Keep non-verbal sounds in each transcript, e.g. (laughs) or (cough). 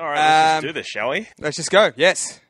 All right, let's Um, just do this, shall we? Let's just go. Yes.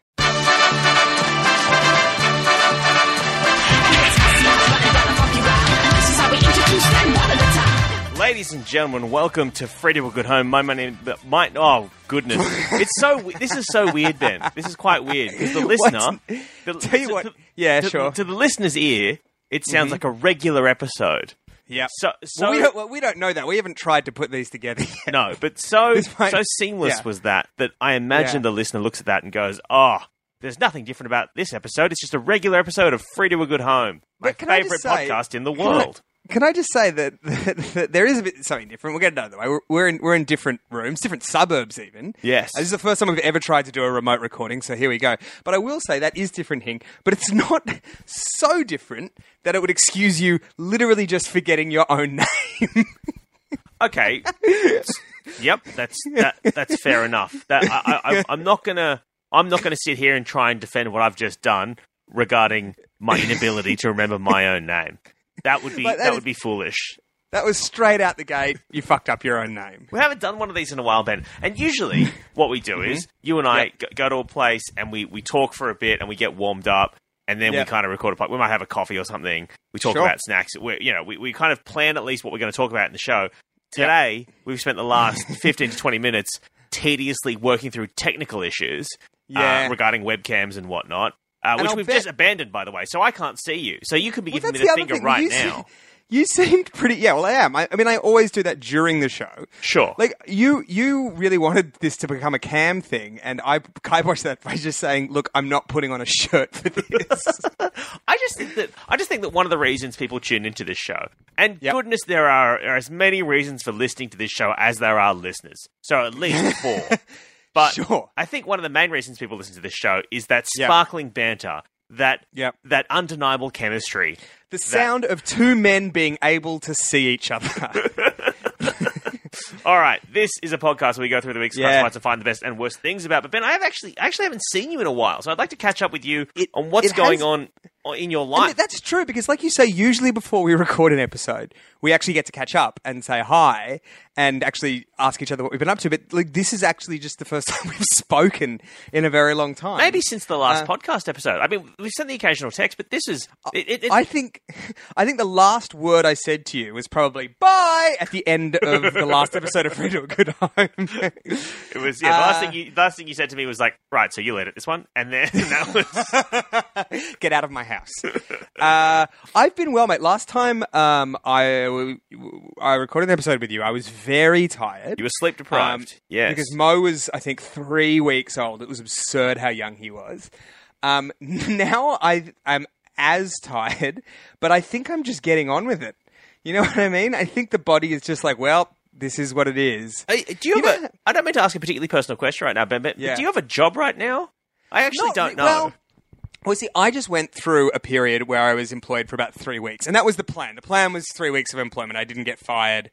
Ladies and gentlemen, welcome to Free to a Good Home. My, my name, my oh goodness, (laughs) it's so this is so weird, Ben. This is quite weird because the listener, the, Tell you to- what- yeah, to, sure. Mm-hmm. To the listener's ear, it sounds like a regular episode. Yeah. So, so well, we don't, well, we don't know that. We haven't tried to put these together (laughs) yet. no, but so might- so seamless yeah. was that that I imagine Yeah. the listener looks at that and goes, "Oh, there's nothing different about this episode. It's just a regular episode of Free to a Good Home, my But can I favorite say- podcast in the world." Can I just say that, (laughs) that, that there is a bit something different? We'll get it out of the way. We're, we're in we're in different rooms, different suburbs, even. Yes. This is the first time we've ever tried to do a remote recording, so here we go. But I will say that is different, Hing. But it's (laughs) not so different that it would excuse you literally just forgetting your own (laughs) name. Okay. yep, that's that, that's fair enough. That I, I, I'm not gonna I'm not gonna sit here and try and defend what I've just done regarding my inability to remember my own name. That would be But that, that would is- be foolish. that was straight out the gate. You fucked up your own name. We haven't done one of these in a while, Ben. And usually, (laughs) what we do is you and I Yep. go to a place and we, we talk for a bit and we get warmed up, and then Yep. we kind of record a. po- We might have a coffee or something. We talk Sure. about snacks. We you know we, we kind of plan at least what we're going to talk about in the show. Today, we've spent the last (laughs) fifteen to twenty minutes tediously working through technical issues Yeah. uh, regarding webcams and whatnot. Uh, which we've bet- just abandoned, by the way, so I can't see you. So you could be Well, giving me the the finger thing. right You now. (laughs) You seemed pretty. Yeah, well, I am. I, I mean, I always do that during the show. Sure. Like you, you really wanted this to become a cam thing, and I kiboshed that by just saying, "Look, I'm not putting on a shirt for this." (laughs) I just think that I just think that one of the reasons people tune into this show, and Yep. goodness, there are, are as many reasons for listening to this show as there are listeners. So at least (laughs) four. But Sure. I think one of the main reasons people listen to this show is that Yep. sparkling banter, that Yep. that undeniable chemistry. the sound of two men being able to see each other. (laughs) All right, this is a podcast where we go through the week's Yeah. classifieds and find the best and worst things about. But Ben, I have actually I actually haven't seen you in a while, so I'd like to catch up with you It- on what's going has- on in your life. th- that's true because, like you say, usually before we (laughs) record an episode, we actually get to catch up and say hi and actually ask each other what we've been up to. But like, this is actually just the first (laughs) time we've spoken in a very long time. Maybe since the last Uh, podcast episode. I mean, we've sent the occasional text, but this is it, it, it- I think, (laughs) I think the last word I said to you was probably "bye" at the end of the last episode of Free to a Good Home. It was yeah. The last Uh, thing you last thing you said to me was like, right, so you edit this one, and then that was Get out of my house. (laughs) Uh, I've been well, mate. Last time um, I I recorded an episode with you, I was very tired. you were sleep deprived. Um, yes, Because Mo was, I think, three weeks old. It was absurd how young he was. Um, (laughs) now I am as tired, but I think I'm just getting on with it. You know what I mean? I think the body is just like, well, this is what it is. Hey, do you, you have know- a? I don't mean to ask a particularly personal question right now, Ben, but Yeah. do you have a job right now? I actually Not don't know. Well, well, see, I just went through a period where I was employed for about three weeks, and that was the plan. The plan was three weeks of employment. I didn't get fired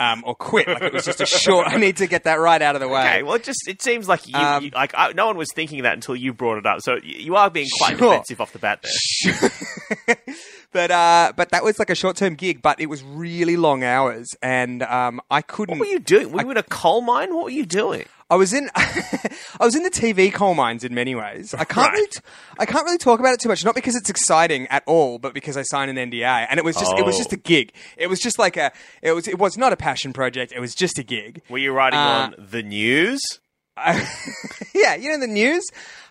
um, or quit. Like it was just a (laughs) short. I need to get that right out of the way. okay, well, it just it seems like you, Um, you like I, no one was thinking that until you brought it up. So you are being quite (laughs) Sure. defensive off the bat there. (laughs) but uh, but that was like a short term gig, but it was really long hours, and um, I couldn't. What were you doing? Were you in a coal mine? What were you doing? I was in (laughs) I was in the TV coal mines in many ways. I can't Right. really t- I can't really talk about it too much, not because it's exciting at all, but because I signed an NDA, and it was just it was Oh. just a gig. It was just like a it was it was not a passion project. It was just a gig. Were you writing Uh, on the news? I, (laughs) yeah, you know the news.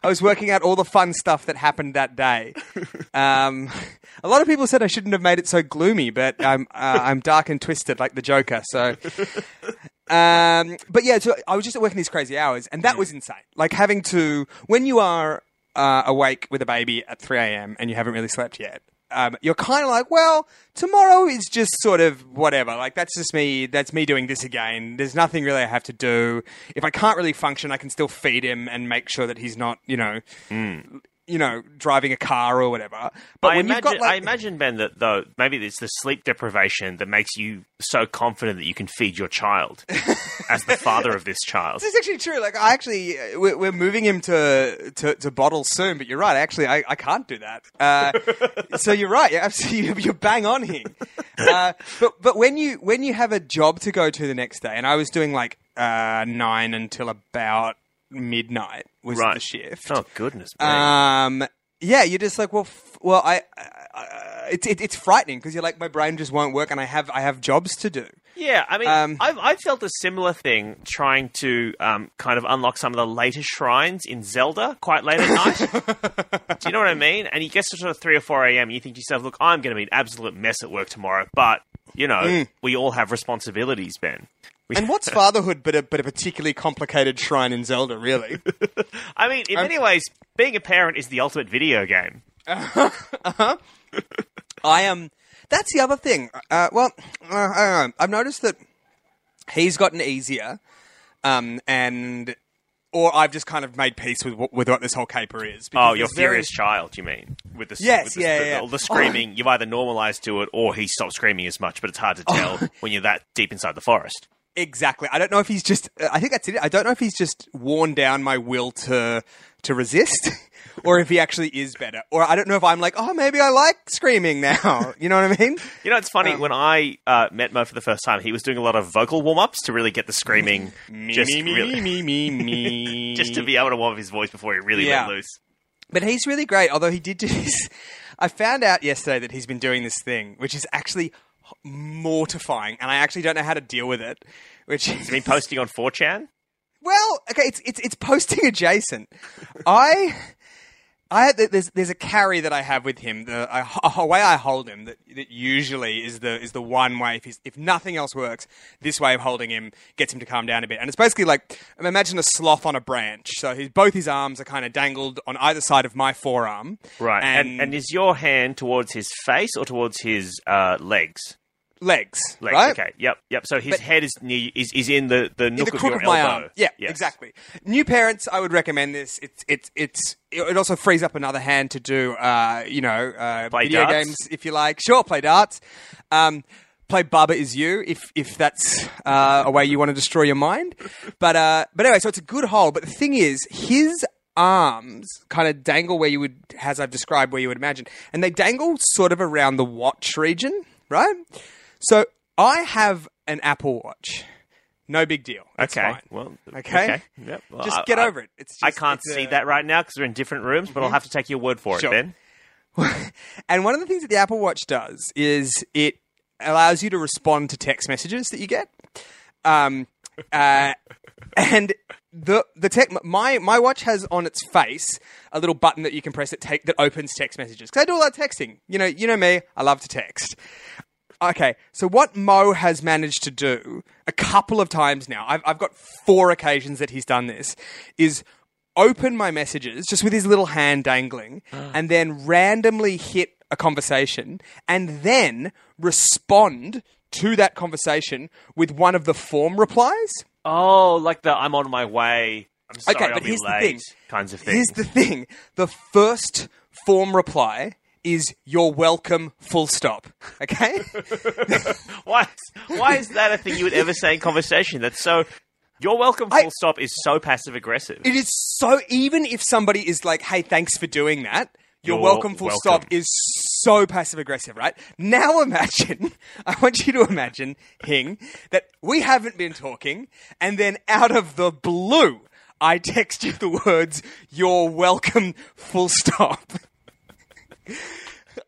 I was working out all the fun stuff that happened that day. Um, (laughs) a lot of people said I shouldn't have made it so gloomy, but I'm uh, I'm dark and twisted like the Joker. So, um, but yeah, so I was just working these crazy hours, and that was insane. Like having to when you are uh, awake with a baby at 3 a.m. and you haven't really slept yet. Um, you're kind of like, well, tomorrow is just sort of whatever. Like that's just me. That's me doing this again. There's nothing really I have to do. If I can't really function, I can still feed him and make sure that he's not, you know, you know, driving a car or whatever. But I when imagine, you've got like, I imagine, Ben, that though maybe it's the sleep deprivation that makes you so confident that you can feed your child (laughs) as the father of this child. This is actually true. Like, I actually, uh, we're, we're moving him to, to, to bottles soon, but you're right. Actually, I, I can't do that. Uh, so you're right. You're absolutely, (laughs) you're bang on here. Uh, but, but when you, when you have a job to go to the next day, and I was doing like, uh, nine until about midnight was Right. the shift. Oh goodness me. Um, yeah, you're just like, well, f- well, I, I, I it's it, it's frightening because you're like, my brain just won't work, and I have I have jobs to do. Yeah, I mean, Um, I've, I've felt a similar thing trying to um, kind of unlock some of the later shrines in Zelda quite late at night. (laughs) Do you know what I mean? And you get to sort of 3 or 4 a.m. and you think to yourself, look, I'm going to be an absolute mess at work tomorrow. But, you know, we all have responsibilities, Ben. And what's (laughs) fatherhood but a but a particularly complicated shrine in Zelda, really? (laughs) I mean, in many ways, being a parent is the ultimate video game. (laughs) Uh huh. I am. Um, that's the other thing. Uh, well, uh, I don't know. I've noticed that he's gotten easier, um, and or I've just kind of made peace with what- with what this whole caper is. Oh, your furious child, you mean? With the Yes, with the, yeah, the, yeah. the, the screaming, you've either normalized to it or he stopped screaming as much. But it's hard to tell when you're that deep inside the forest. Exactly. I don't know if he's just. uh, I think that's it. I don't know if he's just worn down my will to to resist, (laughs) or if he actually is better. Or I don't know if I'm like, oh, maybe I like screaming now. (laughs) You know what I mean? You know, it's funny Um, when I uh, met Mo for the first time. He was doing a lot of vocal warm ups to really get the screaming, (laughs) just me, me, really, me, me, me. just to be able to warm up his voice before he really Yeah. went loose. But he's really great. Although he did do this, I found out yesterday that he's been doing this thing, which is actually mortifying, and I actually don't know how to deal with it. Which He's been posting on 4chan. Well, okay, it's it's it's posting adjacent. I I there's there's a carry that I have with him. The I, a way I hold him that, that usually is the is the one way if he's, if nothing else works, this way of holding him gets him to calm down a bit. And it's basically like imagine a sloth on a branch. So his both his arms are kind of dangled on either side of my forearm. Right. And, And, and is your hand towards his face or towards his uh, legs? Legs, Legs. right? Okay. Yep. Yep. So his But- head is near, is is in the the in nook the of crook your of my elbow. arm. Yeah, Yes. exactly. New parents, I would recommend this. It's it's it's it also frees up another hand to do, uh, you know, uh, Play video darts? games if you like. Sure, play darts. Um, play Baba is you if if that's uh, a way you want to destroy your mind. But uh, but anyway, so it's a good hole. But the thing is, his arms kind of dangle where you would, as I've described, where you would imagine, and they dangle sort of around the watch region, right? So I have an Apple Watch. No big deal. That's Okay. fine. Well. Okay. Yep. Well, Just get I- over it. It's just, I can't see a- that right now because we're in different rooms, but I'll have to take your word for Sure. it, then. (laughs) And one of the things that the Apple Watch does is it allows you to respond to text messages that you get. Um, uh, and the the tech my my watch has on its face a little button that you can press that take that opens text messages. Because I do a lot of texting. You know, you know me. I love to text. Okay, so what Mo has managed to do a couple of times now, I've, I've got four occasions that he's done this, is open my messages just with his little hand dangling ah. and then randomly hit a conversation and then respond to that conversation with one of the form replies. Oh, like the I'm on my way. I'm sorry, Okay, I'll but be here's the thing. Kinds of things. Here's the thing the first form reply is you're welcome, full stop. Okay? (laughs) why, is, why is that a thing you would ever say in conversation? That's so. Your welcome I- full stop is so passive aggressive. It is so even if somebody is like, "Hey, thanks for doing that," your You're welcome full welcome. stop is so passive aggressive, right? Now imagine, (laughs) I want you to imagine, Hing, that we haven't been talking, and then out of the blue, I text you the words, "You're welcome," full stop. (laughs)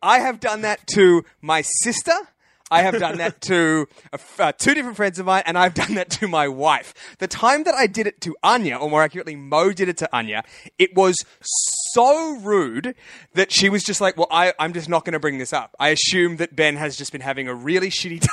I have done that to my sister. I have done that to uh, two different friends of mine, and I've done that to my wife. The time that I did it to Anya, or more accurately, Mo did it to Anya, it was so rude that she was just like, "Well, I, I'm just not going to bring this up." I assume that Ben has just been having a really shitty (laughs) time,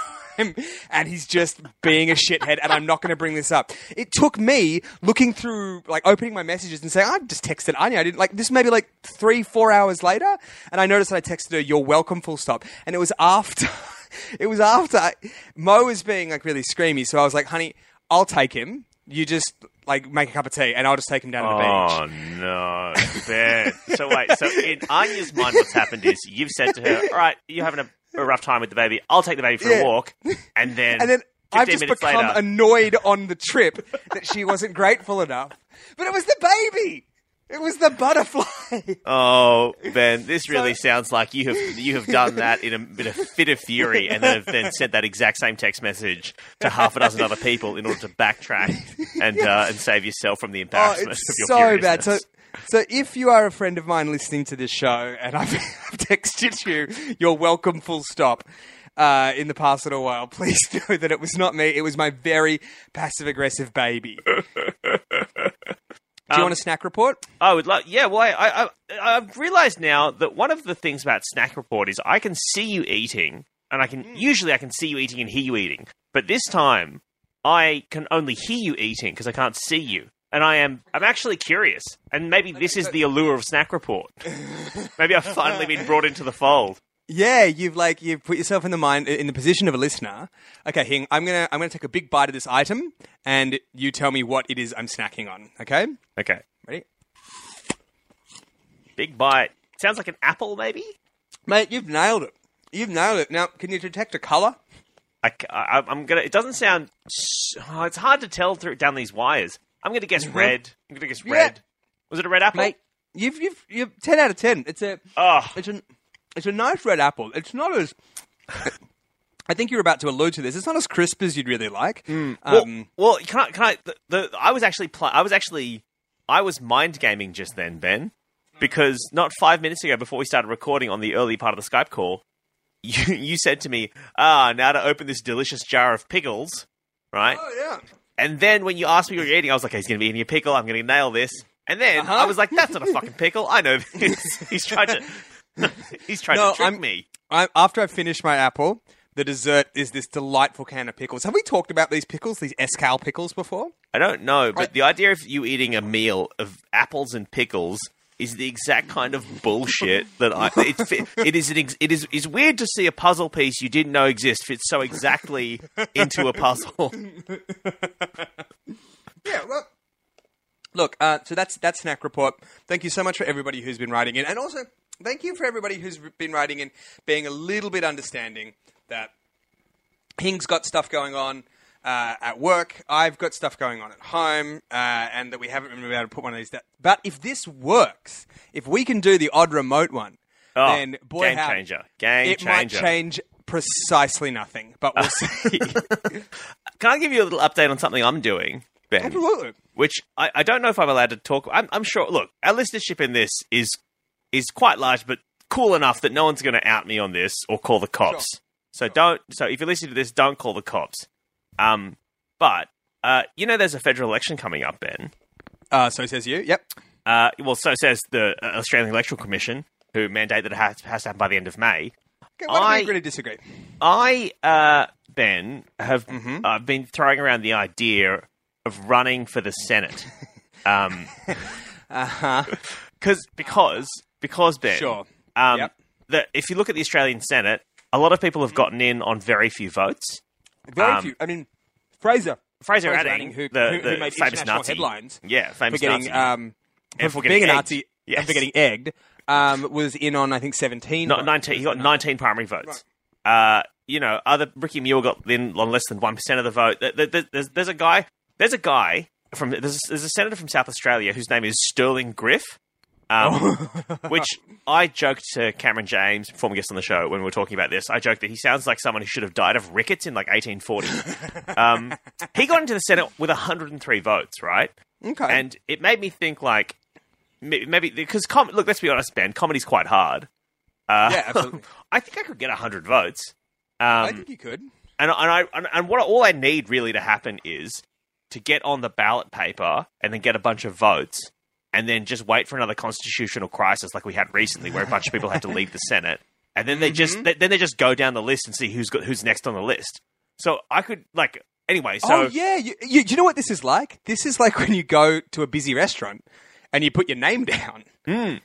and he's just being a shithead, and I'm not going to bring this up. It took me looking through, like, opening my messages and saying, "I've just texted Anya." I didn't like this. Maybe like three, four hours later, and I noticed that I texted her, "You're welcome," full stop, and it was after. (laughs) it was after Mo was being like really screamy, so I was like, "Honey, I'll take him. You just like make a cup of tea, and I'll just take him down to the oh, beach." Oh no, Ben. so wait, so in Anya's mind, what's happened is you've said to her, "All right, you're having a, a rough time with the baby. I'll take the baby for Yeah. a walk," and then (laughs) And then I've just become later, annoyed on the trip that she wasn't grateful enough. But it was the baby. It was the butterfly. Oh, Ben, this really sounds like you have you have done that in a bit of fit of fury, and then have then sent that exact same text message to half a dozen other people in order to backtrack and (laughs) uh, and save yourself from the Oh, embarrassment it's of your so bad. So, so if you are a friend of mine listening to this show, and I've, (laughs) I've texted you, you're welcome. Full stop. Uh, in the past little while, (laughs) please know that it was not me. It was my very passive aggressive baby. Do you Um, want a snack report? I would like, yeah. Well, I, I, I I've realised now that one of the things about Snack Report is I can see you eating, and I can Mm. usually I can see you eating and hear you eating, but this time I can only hear you eating because I can't see you, and I am I'm actually curious, and maybe this is the allure of Snack Report. (laughs) maybe I've finally been brought into the fold. Yeah, you've like you've put yourself in the mind in the position of a listener. Okay, Hing, I'm gonna I'm gonna take a big bite of this item, and you tell me what it is I'm snacking on. Okay, Okay, ready, big bite. Sounds like an apple, maybe. mate? You've nailed it. You've nailed it. Now, can you detect a color? I, I, am gonna. It doesn't sound. s- Oh, it's hard to tell through down these wires. I'm gonna guess mm-hmm. red. I'm gonna guess Yeah. red. Was it a red apple? Mate, you've you've you've ten out of ten. It's a Oh, it's a it's a nice red apple. It's not as I think you're about to allude to this. It's not as crisp as you'd really like. well, Um, well, can I? Can I? The, the, I was actually. Pl- I was actually. I was mind gaming just then, Ben, because not five minutes ago, before we started recording on the early part of the Skype call, (laughs) you you said to me, "Ah, now to open this delicious jar of pickles." Right, oh yeah. and then when you asked me what you're eating, I was like, "He's going to be eating a pickle. I'm going to nail this." And then Uh-huh. I was like, "That's not a fucking pickle. I know this. (laughs) he's trying to. (laughs) he's trying No, to trick I'm- me." I, after I finish my apple, the dessert is this delightful can of pickles. Have we talked about these pickles, these escal pickles, before? I don't know, but Right. the idea of you eating a meal of apples and pickles is the exact kind of bullshit that I. It, it is an ex, it is is weird to see a puzzle piece you didn't know exist fit so exactly into a puzzle. (laughs) Yeah, well. Look, uh, so that's that's snack report. Thank you so much for everybody who's been writing in, and also thank you for everybody who's been writing in, being a little bit understanding that Hing's got stuff going on uh, at work. I've got stuff going on at home, uh, and that we haven't been able to put one of these. Down. But if this works, if we can do the odd remote one, Oh, then boy, game howdy, changer, game it might change precisely nothing. But we'll (laughs) see. Can I give you a little update on something I'm doing, Ben? Absolutely. Which I, I don't know if I'm allowed to talk. I'm, I'm sure. Look, our listenership in this is is quite large, but cool enough that no one's going to out me on this or call the cops. So don't. So if you're listening to this, don't call the cops. Um, but uh, you know, there's a federal election coming up, Ben. Uh, so says you. Yep. Uh, well, so says the uh, Australian Electoral Commission, who mandate that it has, has to happen by the end of May. Okay, I- agree to disagree? I, uh, Ben, have Mm-hmm. uh, been throwing around the idea of running for the Senate. (laughs) Um, Uh huh. (laughs) Cause, because because Ben, Sure. um, Yep. that if you look at the Australian Senate, a lot of people have gotten in on very few votes. Very Um, few. I mean, Fraser. Fraser, Fraser Anning, Anning, who- the, who- who made famous Nazi, headlines yeah, for famous getting Nazi, um for for being a. Nazi Yes. and for getting egged um, was in on I think seventeen. not votes. nineteen. He got nineteen primary votes. Uh, you know, other Ricky Muir got in on less than one percent of the vote. There- there- There's, there's a guy. There's a guy from there's, there's a senator from South Australia whose name is Stirling Griff. Um, (laughs) which I joked to Cameron James, former guest on the show, when we were talking about this. I joked that he sounds like someone who should have died of rickets in like 1840. (laughs) um, he got into the Senate with 103 votes, right? Okay. And it made me think like maybe because com- look, let's be honest, Ben, comedy's quite hard. Uh, Yeah, (laughs) absolutely. I think I could get 100 votes. Um, I think you could. and and I and, and what all I need really to happen is to get on the ballot paper and then get a bunch of votes and then just wait for another constitutional crisis like we had recently where a bunch of people had to leave the Senate and then they just mm-hmm. they, then they just go down the list and see who's got who's next on the list. So I could like anyway. So oh yeah, you, you, you know what this is like? This is like (laughs) when you go to a busy restaurant and you put your name down Hmm.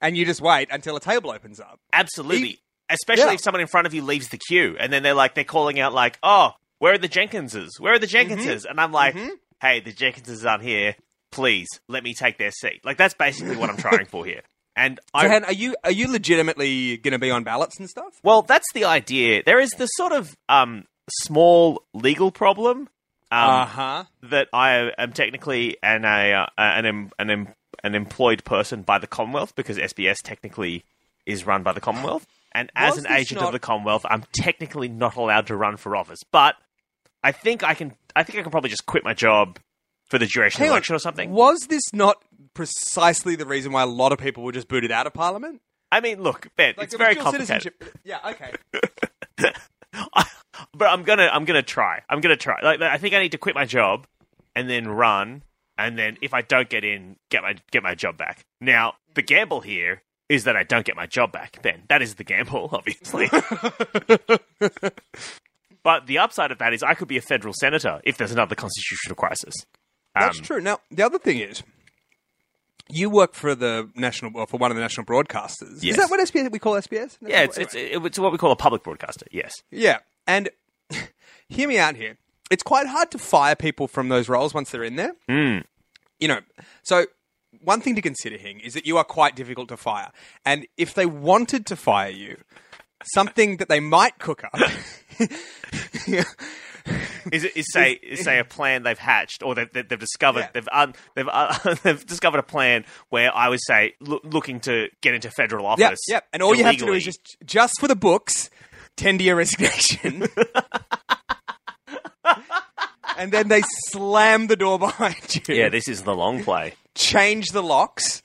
and you just wait until a table opens up. absolutely, He- especially yeah. if someone in front of you leaves the queue and then they're like they're calling out like, "Oh, where are the Jenkinses? Where are the mm-hmm. Jenkinses?" And I'm like, mm-hmm. "Hey, the Jenkinses aren't here. Please let me take their seat." Like that's basically what I'm trying for here. And So, I Han, are you are you legitimately going to be on ballots and stuff? Well, that's the idea. There is this sort of um, small legal problem um, Uh huh. that I am technically an a uh, an an an employed person by the Commonwealth because SBS technically is run by the Commonwealth. And as Was an agent not- of the Commonwealth, I'm technically not allowed to run for office. But I think I can. I think I can probably just quit my job for the duration Hang of the on, election or something. Was this not precisely the reason why a lot of people were just booted out of Parliament? I mean, look, Ben, Like, it's was very dual complicated. citizenship. Yeah, okay. (laughs) but I'm gonna I'm gonna try. I'm gonna try. Like I think I need to quit my job and then run, and then if I don't get in, get my get my job back. Now the gamble here is that I don't get my job back. Ben, that is the gamble, (laughs) obviously. (laughs) but the upside of that is I could be a federal senator if there's another constitutional crisis. That's Um, true. Now, the other thing is, you work for the national, well, for one of the national broadcasters. Yes. Is that what SBS we call SBS? Yeah, it's, it's it's what we call a public broadcaster. Yes. yeah. And (laughs) hear me out here. It's quite hard to fire people from those roles once they're in there. Mm. You know, so one thing to consider, Hing, is that you are quite difficult to fire. And if they wanted to fire you, something that they might cook up. (laughs) (laughs) (laughs) Is it is say is say a plan they've hatched or they've, they've discovered Yeah. they've un, they've uh, (laughs) they've discovered a plan where I would say loo- looking to get into federal office. yep. And all you have to do is just, just for the books, tender your resignation. (laughs) and then they slam the door behind you. yeah. This is the long play. change the locks,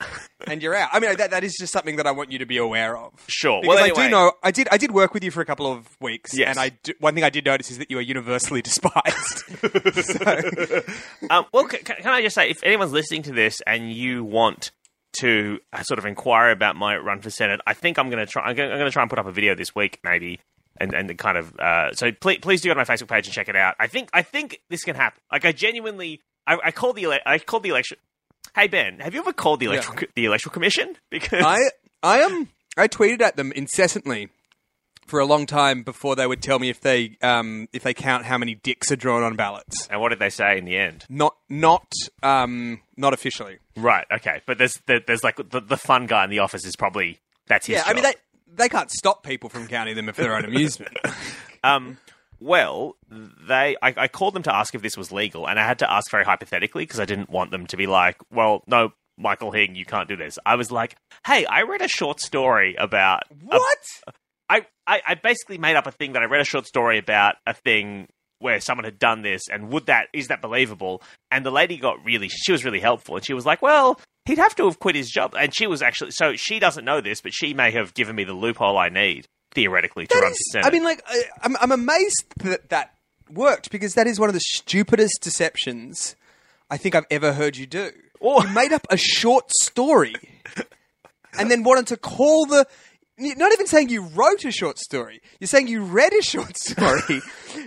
and you're out. I mean, that, that is just something that I want you to be aware of. Sure. Because well, I do know I did I did work with you for a couple of weeks, Yes. and I do, one thing I did notice is that you are universally (laughs) despised. so, Um, well, c- c- can I just say, if anyone's listening to this and you want to uh, sort of inquire about my run for senate, I think I'm going to try. I'm going to try and put up a video this week, maybe, and and the kind of. Uh, so please, please do go to my Facebook page and check it out. I think I think this can happen. Like I genuinely, I, I called the ele- I called the election. Hey Ben, have you ever called the electoral co- the electoral commission? (laughs) Because I I am I tweeted at them incessantly for a long time before they would tell me if they um, if they count how many dicks are drawn on ballots. and what did they say in the end? Not not um, not officially. Right. Okay. But there's there, there's like the, the fun guy in the office is probably that's his. Yeah, I mean job. They they can't stop people from counting them if they're on amusement. (laughs) Um, well, they I, I called them to ask if this was legal, and I had to ask very hypothetically because I didn't want them to be like, "Well, no, Michael Hing, you can't do this." I was like, "Hey, I read a short story about what? I, I I basically made up a thing that I read a short story about a thing." Where someone had done this, and would that is that believable? And the lady got really, she was really helpful, and she was like, "Well, he'd have to have quit his job." And she was actually, so she doesn't know this, but she may have given me the loophole I need theoretically to That run is- for senate. I mean, like, I, I'm, I'm amazed that that worked because that is one of the stupidest deceptions I think I've ever heard you do. Or- you made up a short story and then wanted to call the. You're Not even saying you wrote a short story. You're saying you read a short (laughs) story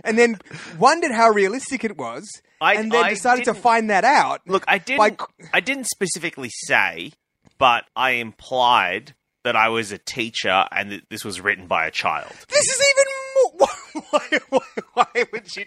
and then wondered how realistic it was, I- and then I decided to find that out. Look, I didn't. By- I didn't specifically say, but I implied that I was a teacher and that this was written by a child. This is even more. (laughs) Why, why, why would you?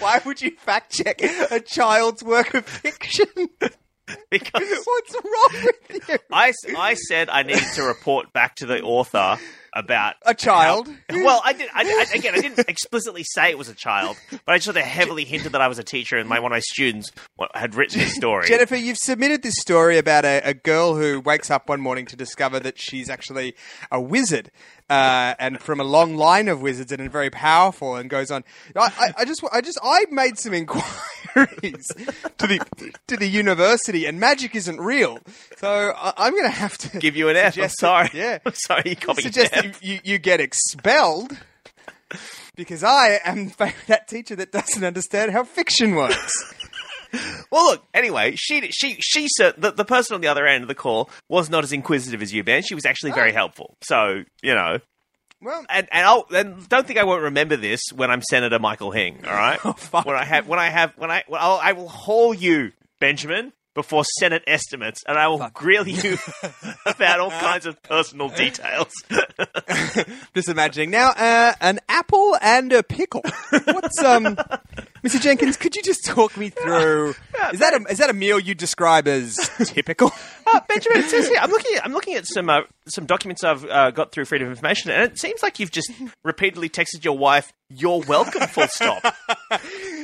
Why would you fact check a child's work of fiction? (laughs) (laughs) Because What's wrong with you? I, I said I needed to report back to the author about A child? how- well, I did. I, I, (laughs) again, I didn't explicitly say it was a child, but I sort of heavily hinted that I was a teacher and my one of my students had written this story. (laughs) Jennifer, you've submitted this story about a, a girl who wakes up one morning to discover that she's actually a wizard, uh, and from a long line of wizards and very powerful, and goes on. I, I, I just, I just, I made some inquiries to the to the university, and magic isn't real. So I, I'm going to have to Give you an F. I'm sorry. yeah. (laughs) I'm sorry. You copied suggest you, you, you get expelled because I am (laughs) that teacher that doesn't understand how fiction works. (laughs) Well, look. Anyway, she she she the, the person on the other end of the call was not as inquisitive as you, Ben. She was actually very ah. helpful. So you know, well, and and I'll and don't think I won't remember this when I'm Senator Michael Hing. All right, (laughs) Oh, fuck. when I have when I have when I well, I'll, I will haul you, Benjamin, before Senate estimates, and I will grill you (laughs) about all kinds of personal details. (laughs) just imagining now uh, an apple and a pickle. What's um, (laughs) Mr. Jenkins? Could you just talk me through? Is that a is that a meal you describe as typical? Uh, Benjamin, it says here, I'm looking at I'm looking at some uh, some documents I've uh, got through Freedom of Information, and it seems like you've just repeatedly texted your wife, "You're welcome." Full stop.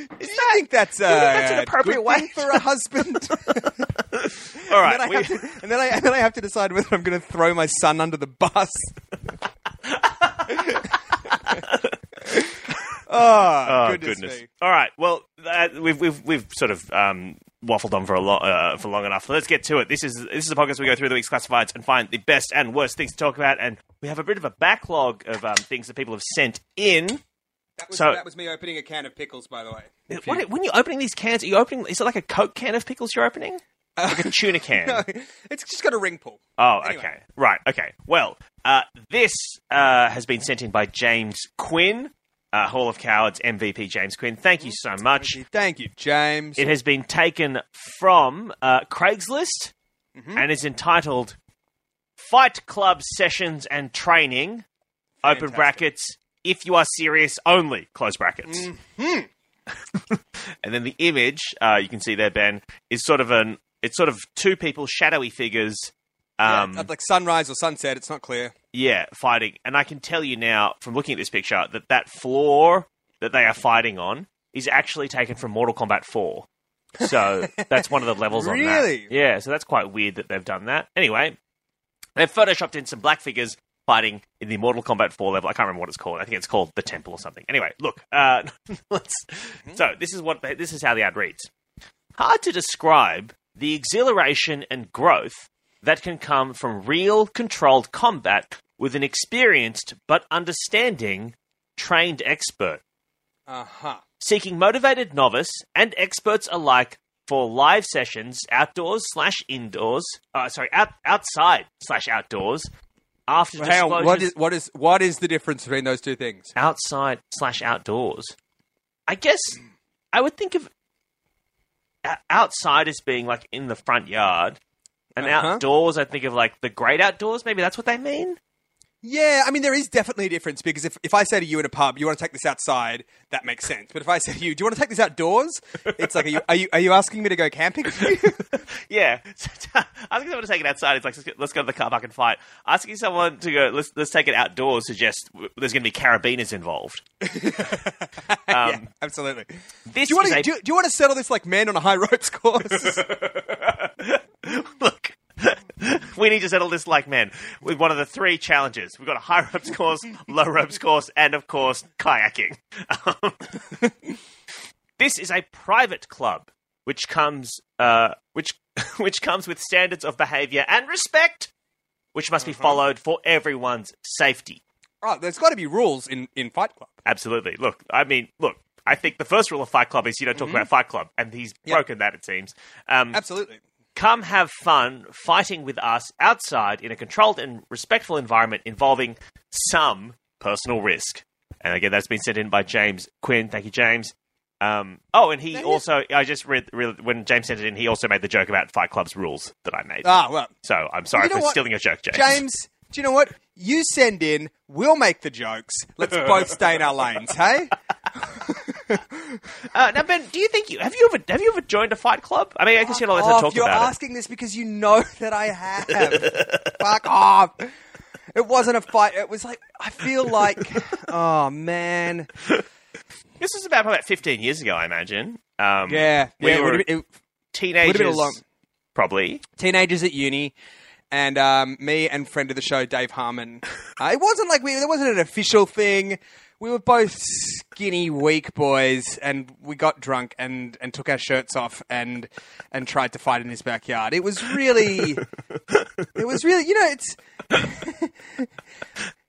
Do you think that's, uh, that's an appropriate good way for a husband? All (laughs) All right. and, then I we- have to, and then I and then I have to decide whether I'm going to throw my son under the bus. oh, (laughs) (laughs) Oh goodness, goodness! me. All right. Well, that, we've we've we've sort of um, waffled on for a lot uh, for long enough. Let's get to it. This is this is a podcast where we go through the week's classifieds and find the best and worst things to talk about, and we have a bit of a backlog of um, things that people have sent in. That was, So- that was me opening a can of pickles, by the way. What, you- when you're opening these cans, are you opening? Is it like a Coke can of pickles you're opening? Like a tuna (laughs) can? no, it's just got a ring pull. Oh, Anyway. okay. Right, okay. Well, uh, this uh, has been sent in by James Quinn, uh, Hall of Cowards MVP James Quinn. Thank you so much. Thank you, James. It has been taken from uh, Craigslist Mm-hmm. and is entitled Fight Club Sessions and Training, open brackets, if you are serious only, close brackets. Mm-hmm. (laughs) and then the image, uh, you can see there, Ben, is sort of an, it's sort of two people, shadowy figures. Um, it's like sunrise or sunset. It's not clear. yeah, fighting. And I can tell you now from looking at this picture that that floor that they are fighting on is actually taken from Mortal Kombat 4. So (laughs) that's one of the levels on that. Really? Yeah, so that's quite weird that they've done that. Anyway, they've photoshopped in some black figures fighting in the Mortal Kombat 4 level. I can't remember what it's called. I think it's called the Temple or something. Anyway, look. Uh, (laughs) let's. So this is what this is how the ad reads. Hard to describe the exhilaration and growth that can come from real controlled combat with an experienced but understanding trained expert Uh huh. seeking motivated novice and experts alike for live sessions outdoors slash indoors. Uh, sorry, out, outside slash outdoors. After on, disclosures, what is what is what is the difference between those two things? outside slash outdoors. I guess I would think of outside as being like in the front yard, and Uh-huh. outdoors I think of like the great outdoors. Maybe that's what they mean. Yeah, I mean there is definitely a difference because if, if I say to you in a pub, you want to take this outside, that makes sense. But if I say to you, do you want to take this outdoors? It's like, are you are you, are you asking me to go camping? (laughs) Yeah, (laughs) asking someone to take it outside. It's like let's, get, let's go to the car park and fight. Asking someone to go let's let's take it outdoors suggests there's going to be carabiners involved. (laughs) yeah, um, absolutely. This Do you want to a- do, do you want to settle this like men on a high ropes course? Look, (laughs) we need to settle this like men with one of the three challenges. We've got a high ropes course, (laughs) low ropes course, and of course, kayaking. (laughs) This is a private club which comes uh, which which comes with standards of behaviour and respect, which must be followed for everyone's safety. oh, there's got to be rules in in Fight Club. Absolutely. Look, I mean, look. I think the first rule of Fight Club is you don't talk about Fight Club, and he's Yeah. broken that. It seems. Um, Absolutely. Come have fun fighting with us outside in a controlled and respectful environment involving some personal risk. And again, that's been sent in by James Quinn. Thank you, James. Um, oh, and he also, I just read, read when James sent it in, he also made the joke about Fight Club's rules that I made. Ah, well, so I'm sorry You know for what, stealing your joke, James. James, do you know what? You send in, we'll make the jokes. Let's both stay in our lanes, hey? (laughs) (laughs) Uh, now, Ben, do you think you have you ever have you ever joined a fight club? I mean, I guess you're not allowed to off. talk You're about asking this because you know (laughs) that I have. Fuck (laughs) off. It wasn't a fight. It was like I feel like, oh man, it. This was about about 15 years ago, I imagine. Um, yeah, we yeah. it were would've been- it- teenagers, would've been a long- probably. teenagers at uni, and um, me and friend of the show Dave Harmon. Uh, it wasn't like we. There wasn't an official thing. We were both skinny, weak boys, and we got drunk and, and took our shirts off and and tried to fight in his backyard. It was really, (laughs) it was really, you know, it's. (laughs)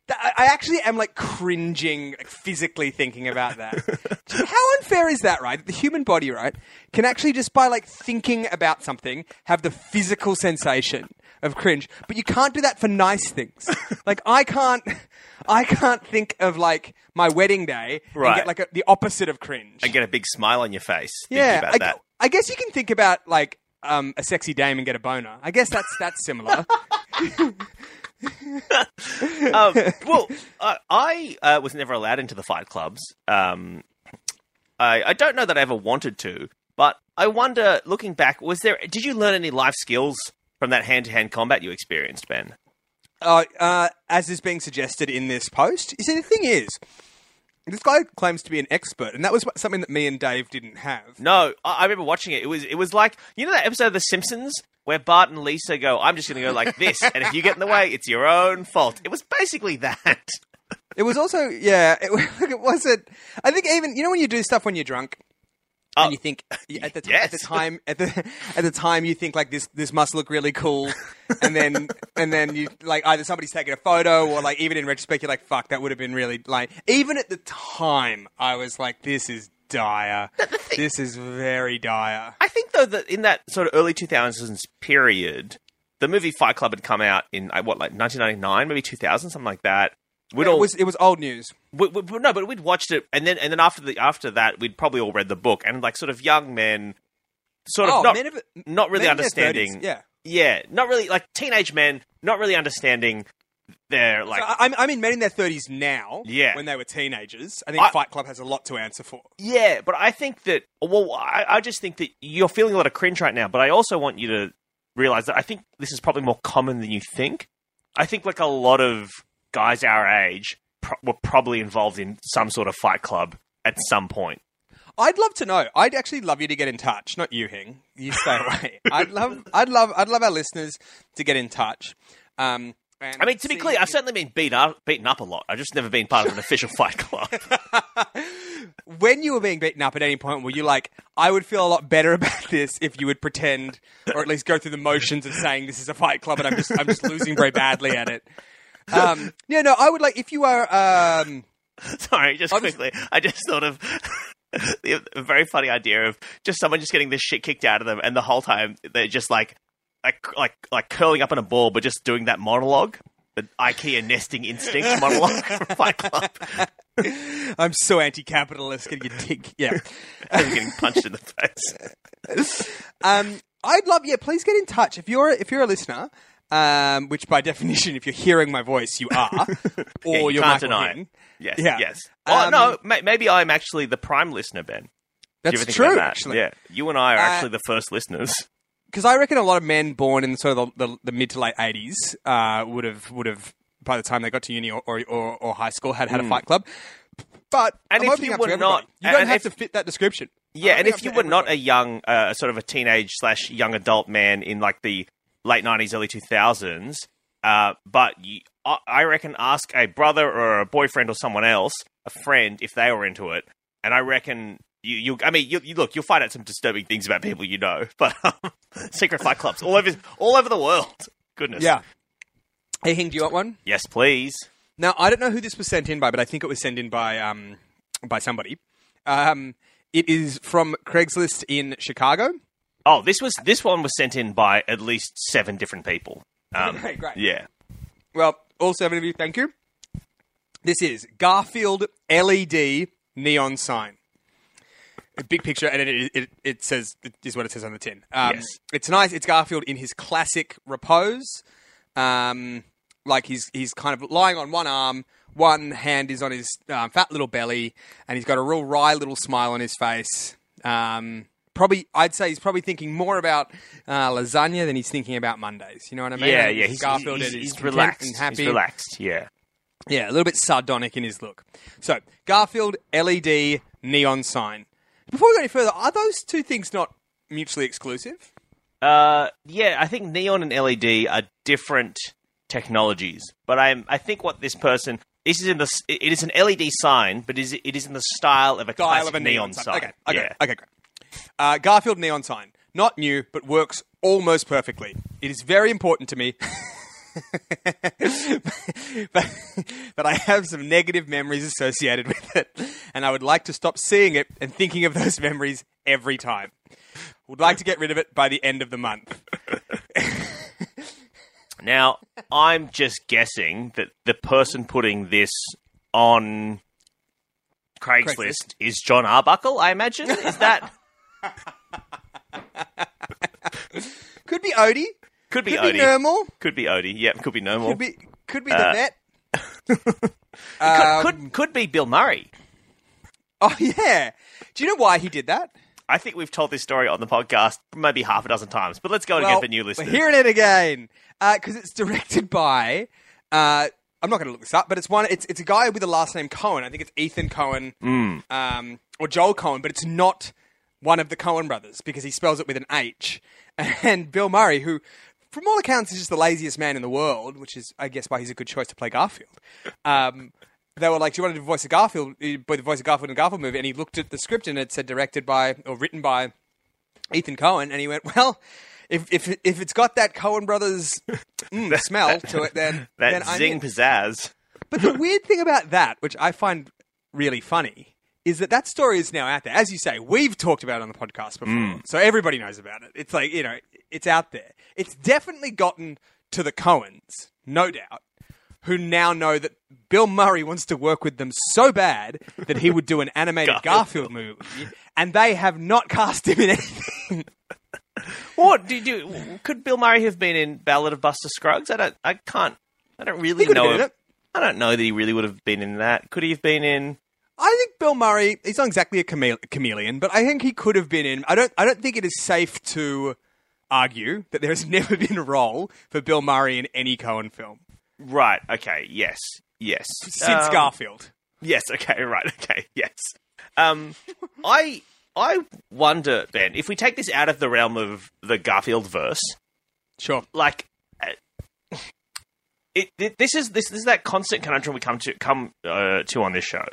I actually am like cringing like, physically thinking about that. (laughs) How unfair is that, right? The human body, right, can actually just by like thinking about something have the physical sensation of cringe, but you can't do that for nice things. (laughs) like I can't, I can't think of like my wedding day and get like a, the opposite of cringe. And get a big smile on your face. thinking yeah, about I, that. I guess you can think about like um, a sexy dame and get a boner. I guess that's that's similar. (laughs) (laughs) um, well, uh, I uh, was never allowed into the fight clubs. Um, I, I don't know that I ever wanted to, but I wonder, looking back, was there? Did you learn any life skills from that hand-to-hand combat you experienced, Ben? uh, uh, as is being suggested in this post. You see, the thing is, this guy claims to be an expert, and that was something that me and Dave didn't have. No, I, I remember watching it. It was it was like you know that episode of The Simpsons where Bart and Lisa go, I'm just going to go like this, and if you get in the way, it's your own fault. It was basically that. (laughs) It was also yeah. It, (laughs) it wasn't. I think even you know when you do stuff when you're drunk. Oh, and you think (laughs) at the, t- at the time at the at the time you think like this this must look really cool, and then (laughs) and then you like either somebody's taking a photo or like even in retrospect you're like fuck that would have been really like even at the time I was like this is dire. This is very dire. I think though that in that sort of early 2000s period, the movie Fight Club had come out in uh, what like 1999, maybe 2000, something like that. We'd it was it was old news we, we, no, but we'd watched it, and then and then after the after that, we'd probably all read the book, and like sort of young men, sort of oh not men of, not really men in their understanding. 30s, yeah yeah, not really like teenage men, not really understanding their like. So I, I'm, I mean, men in their thirties now. Yeah. When they were teenagers, I think I- Fight Club has a lot to answer for. Yeah, but I think that well, I, I just think that you're feeling a lot of cringe right now. But I also want you to realize that I think this is probably more common than you think. I think like a lot of guys our age pro- were probably involved in some sort of fight club at some point. I'd love to know. I'd actually love you to get in touch. Not you, Hing. You stay (laughs) away. I'd love. I'd love. I'd love our listeners to get in touch. Um, and I mean, to be clear, I've certainly been beat up, beaten up a lot. I've just never been part of an official (laughs) fight club. (laughs) when you were being beaten up at any point, were you like, I would feel a lot better about this if you would pretend, or at least go through the motions of saying this is a fight club and I'm just I'm just losing very badly at it. Um, (laughs) yeah, no, I would like if you are. Um, (laughs) Sorry, just quickly. I just thought of (laughs) the a very funny idea of just someone just getting the shit kicked out of them, and the whole time they're just like, like, like, like curling up in a ball, but just doing that monologue, the IKEA nesting instinct monologue from Fight Club. I'm so anti-capitalist. Getting your dick. Yeah. and getting punched in the face. Um, I'd love. Yeah, please get in touch if you're if you're a listener. Um, which by (laughs) definition, if you're hearing my voice, you are, or (laughs) Yeah, you you're can't Michael deny. Yes, Yeah. yes. Oh Um, no, may- maybe I'm actually the prime listener, Ben. That's true, that? actually. Yeah, you and I are Uh, actually the first listeners. (laughs) because I reckon a lot of men born in sort of the, the, the mid to late eighties uh, would have would have by the time they got to uni or or, or, or high school had had a fight club. But Hmm. And I'm if you were everybody. not- you don't have if- to fit that description. Yeah, and if you were not a everybody. young, uh, sort of a teenage slash young adult man in like the late nineties, early two thousands, uh, but you, I I reckon ask a brother or a boyfriend or someone else, a friend, if they were into it, and I reckon you, you I mean, you, you look, you'll find out some disturbing things about people you know, (laughs) but um, secret fight clubs all over, all over the world. (laughs) Goodness, yeah. Hey, Hing, do you want one? yes, please. Now I don't know who this was sent in by, but I think it was sent in by um by somebody. Um, it is from Craigslist in Chicago. Oh, this was this one was sent in by at least seven different people. Um, (laughs) Okay, great. Yeah. Well, all seven of you, thank you. This is Garfield LED neon sign. A big picture, and it, it, it says it is what it says on the tin. Um, Yes. It's nice. It's Garfield in his classic repose, um, like he's he's kind of lying on one arm, one hand is on his um, fat little belly, and he's got a real wry little smile on his face. Um, probably, I'd say he's probably thinking more about uh, lasagna than he's thinking about Mondays. You know what I mean? Yeah, yeah, he's, Garfield he's, he's content relaxed. and happy. He's relaxed. Yeah. Yeah, a little bit sardonic in his look. So, Garfield LED neon sign. Before we go any further, are those two things not mutually exclusive? Uh, yeah, I think neon and LED are different technologies, but I'm I think what this person this is in the it is an LED sign, but is it is in the style of a Style classic of a neon, sign. Okay, okay, yeah. okay, great. Uh, Garfield neon sign. Not new, but works almost perfectly. It is very important to me. (laughs) but, but I have some negative memories associated with it, and I would like to stop seeing it and thinking of those (laughs) memories every time. Would like to get rid of it by the end of the month. (laughs) Now, I'm just guessing that the person putting this on Craigslist, Craigslist. is John Arbuckle, I imagine. Is that (laughs) Could be Odie. could be Could Odie. be Nermal. Could be Odie. Yep, could be Nermal. Could be could be the Uh, vet. (laughs) Could, Um, could could be Bill Murray. Oh yeah. Do you know why he did that? I think we've told this story on the podcast maybe half a dozen times, but let's go and Well, get the new listeners. We're hearing it again because it's directed by. Uh, I'm not going to look this up, but it's one. It's it's a guy with the last name Cohen. I think it's Ethan Cohen Hmm. um, or Joel Cohen, but it's not one of the Coen brothers because he spells it with an H. (laughs) and Bill Murray, who, from all accounts, is just the laziest man in the world, which is, I guess, why he's a good choice to play Garfield. Um, they were like, "Do you want to do voice of Garfield, uh, the voice of Garfield in a Garfield movie?" And he looked at the script and it said directed by or written by Ethan Cohen, and he went, "Well." If, if if it's got that Cohen brothers mm, (laughs) smell to it, then (laughs) That then I'm zing in. pizzazz. But the weird thing about that, which I find really funny, is that that story is now out there. As you say, we've talked about it on the podcast before, mm. so everybody knows about it. It's like you know, it's out there. It's definitely gotten to the Coens, no doubt, who now know that Bill Murray wants to work with them so bad that he would do an animated (laughs) Garfield, Garfield. movie, and they have not (laughs) cast him in anything. What do you do? Could Bill Murray have been in Ballad of Buster Scruggs? I don't. I can't. I don't really know. been in it. I don't know that he really would have been in that. Could he have been in? I think Bill Murray. He's not exactly a chame- chameleon, but I think he could have been in. I don't. I don't think it is safe to argue that there has (laughs) never been a role for Bill Murray in any Coen film Right. Okay. Yes. Yes. since Um, Garfield. Yes. Okay. (laughs) Right. Okay. Yes. Um, I I wonder, Ben, if we take this out of the realm of the Garfield verse, Sure. like. uh, It, (laughs) it, this is this, this is that constant conundrum we come to come uh, to on this show,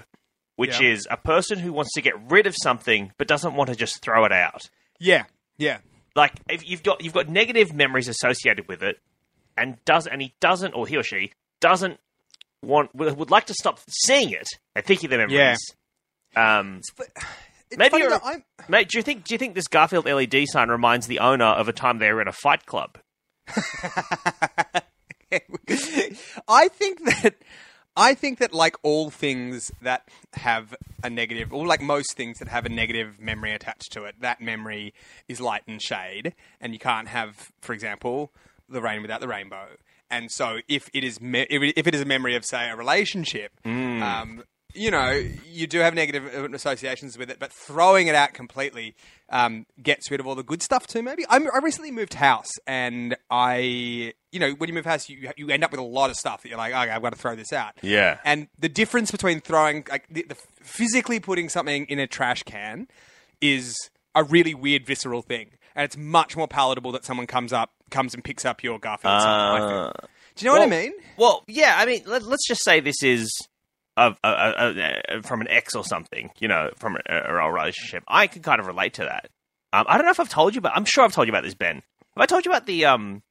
which Yeah. is a person who wants to get rid of something but doesn't want to just throw it out. Yeah. Yeah. like if you've got you've got negative memories associated with it and does and he doesn't or he or she doesn't want would, like to stop seeing it and thinking the memories um It's Maybe you're- I'm- mate do you think do you think this garfield led sign reminds the owner of a time they were in a fight club (laughs) I think that I think that like all things that have a negative, or like most things that have a negative memory attached to it, that memory is light and shade, and you can't have, for example, the rain without the rainbow. And so, if it is me- if it is a memory of, say, a relationship, um, you know, you do have negative associations with it, but throwing it out completely um, gets rid of all the good stuff too. Maybe I'm, I recently moved house, and I, you know, when you move house, you you end up with a lot of stuff that you're like, okay, I've got to throw this out. Yeah. And the difference between throwing, like, the, the physically putting something in a trash can, is a really weird visceral thing, and it's much more palatable that someone comes up, comes and picks up your Garfield. son, I think. Uh, Do you know what I mean? well yeah i mean let, let's just say this is a, a, from an ex or something you know from a, a, a relationship i can kind of relate to that um, i don't know if i've told you but i'm sure i've told you about this ben have i told you about the um